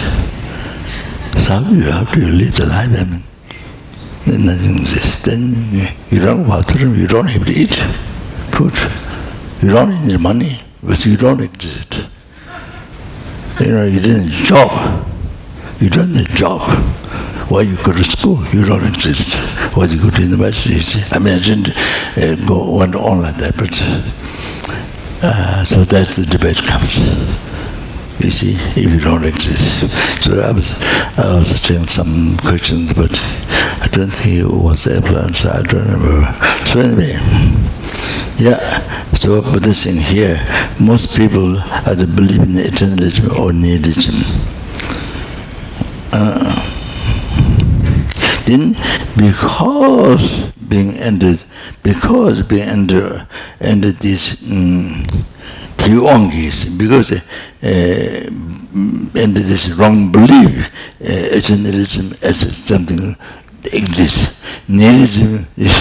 So you, have to live the life, I mean? Then nothing exists. Then you don't have bathroom, you don't have to eat food. You don't need money, because you don't exist. You know, you didn't job. You don't job. Why you go to school? You don't exist. Why you go to university? I mean, I didn't uh, go went on like that, but Uh, so that's the debate comes. You see, if you don't exist. So I was, I was asking some questions, but I don't think it was able to answer. I don't remember. So anyway, yeah. So Buddha saying here, most people either believe in eternalism or nihilism. Uh, then, because being entered, because being under under this um, because uh, under this wrong belief, uh, eternalism as something exists. Nihilism is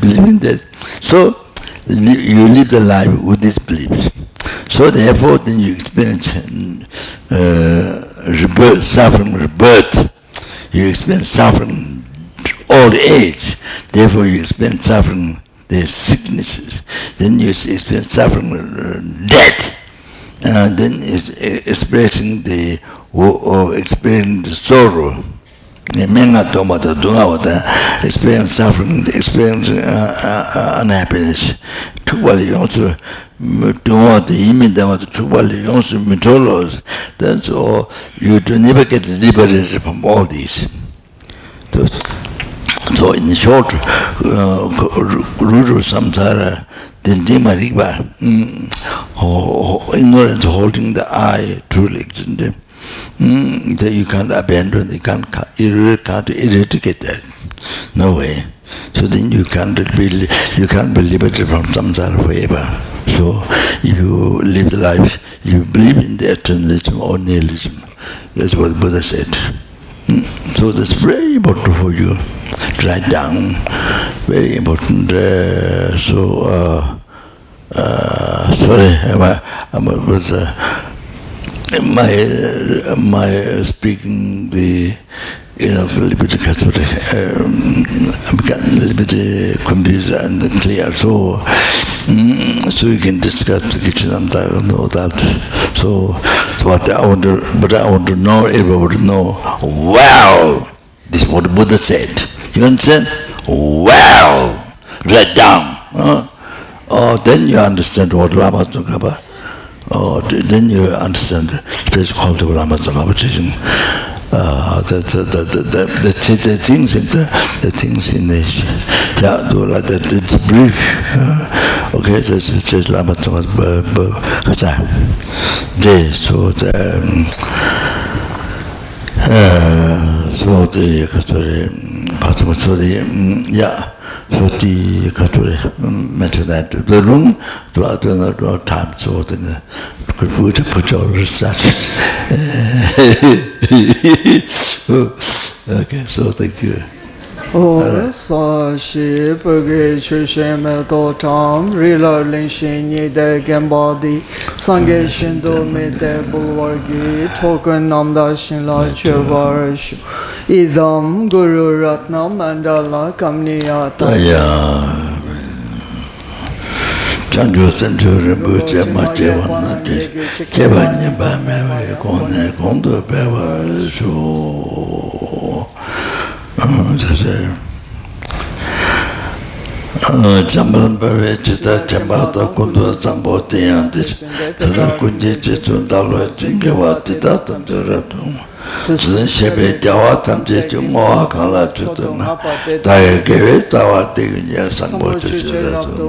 believing that. So you live the life with these beliefs. So therefore, then you experience uh, rebirth, suffering, rebirth. You experience suffering, old age. Therefore, you experience suffering, the sicknesses. Then you experience suffering, uh, death. Uh, then experiencing the or experiencing the sorrow. menga toma ta dunga wata experience suffering experience uh, uh, uh, unhappiness. tukwa li yonsu dunga ta imi dama ta tukwa li yonsu mitolos then so you do. never get liberated from all these so, so in the short uh, rural samsara dindima rigba mm, oh, ignorance holding the eye truly. dindima mm, that you can't abandon, you can't, you really can't eradicate that. No way. So then you can't be, you can't be liberated from samsara forever. So if you live the life, you believe in the eternalism or nihilism. That's what Buddha said. Mm. So that's very important for you write down. Very important. Uh, so, uh, uh, sorry, [LAUGHS] I, I was uh, my my speaking the you know a little bit sort um, I'm a little bit confused and clear so um, so we can discuss the kitchen and I know that. So, so what I want to but I want to know would know wow this is what Buddha said. You understand? Wow write down huh? oh then you understand what Lama talking about oh then you understand. Please called the lama the lama teaching uh the the the the the, the, things in the, the things in the yeah do like the the brief uh, okay so the just lama the but day so the um, uh so the который pa so the yeah so di ka tu re me tu da tu de lung tu a tu na tu ta so de ne ku fu de pu jo ri okay so thank you sā shī pāgē chū shē mē tō tāṁ rī lā līng shī nī dē gēm bā dī sāngē shīn dō mē dē būl wār gī tō kēn nām dā shīn lā chū bā rā shū idam guru ratna mandala kamniyata aya chanchu sanchu rinpo che ma che wana te che pa nyeba mewe kone kondo pewa shuu 저제 어 잠바베 지다 잠바다 군도 잠보테 안데 저다 군제 제존 달로 진게와 티다 탐저라도 저는 셰베 자와 탐제 중어 갈라 주도나 다에 개베 자와 되게 상보 주더라도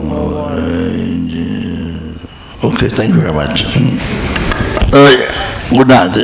오케이 thank you very much 어 good night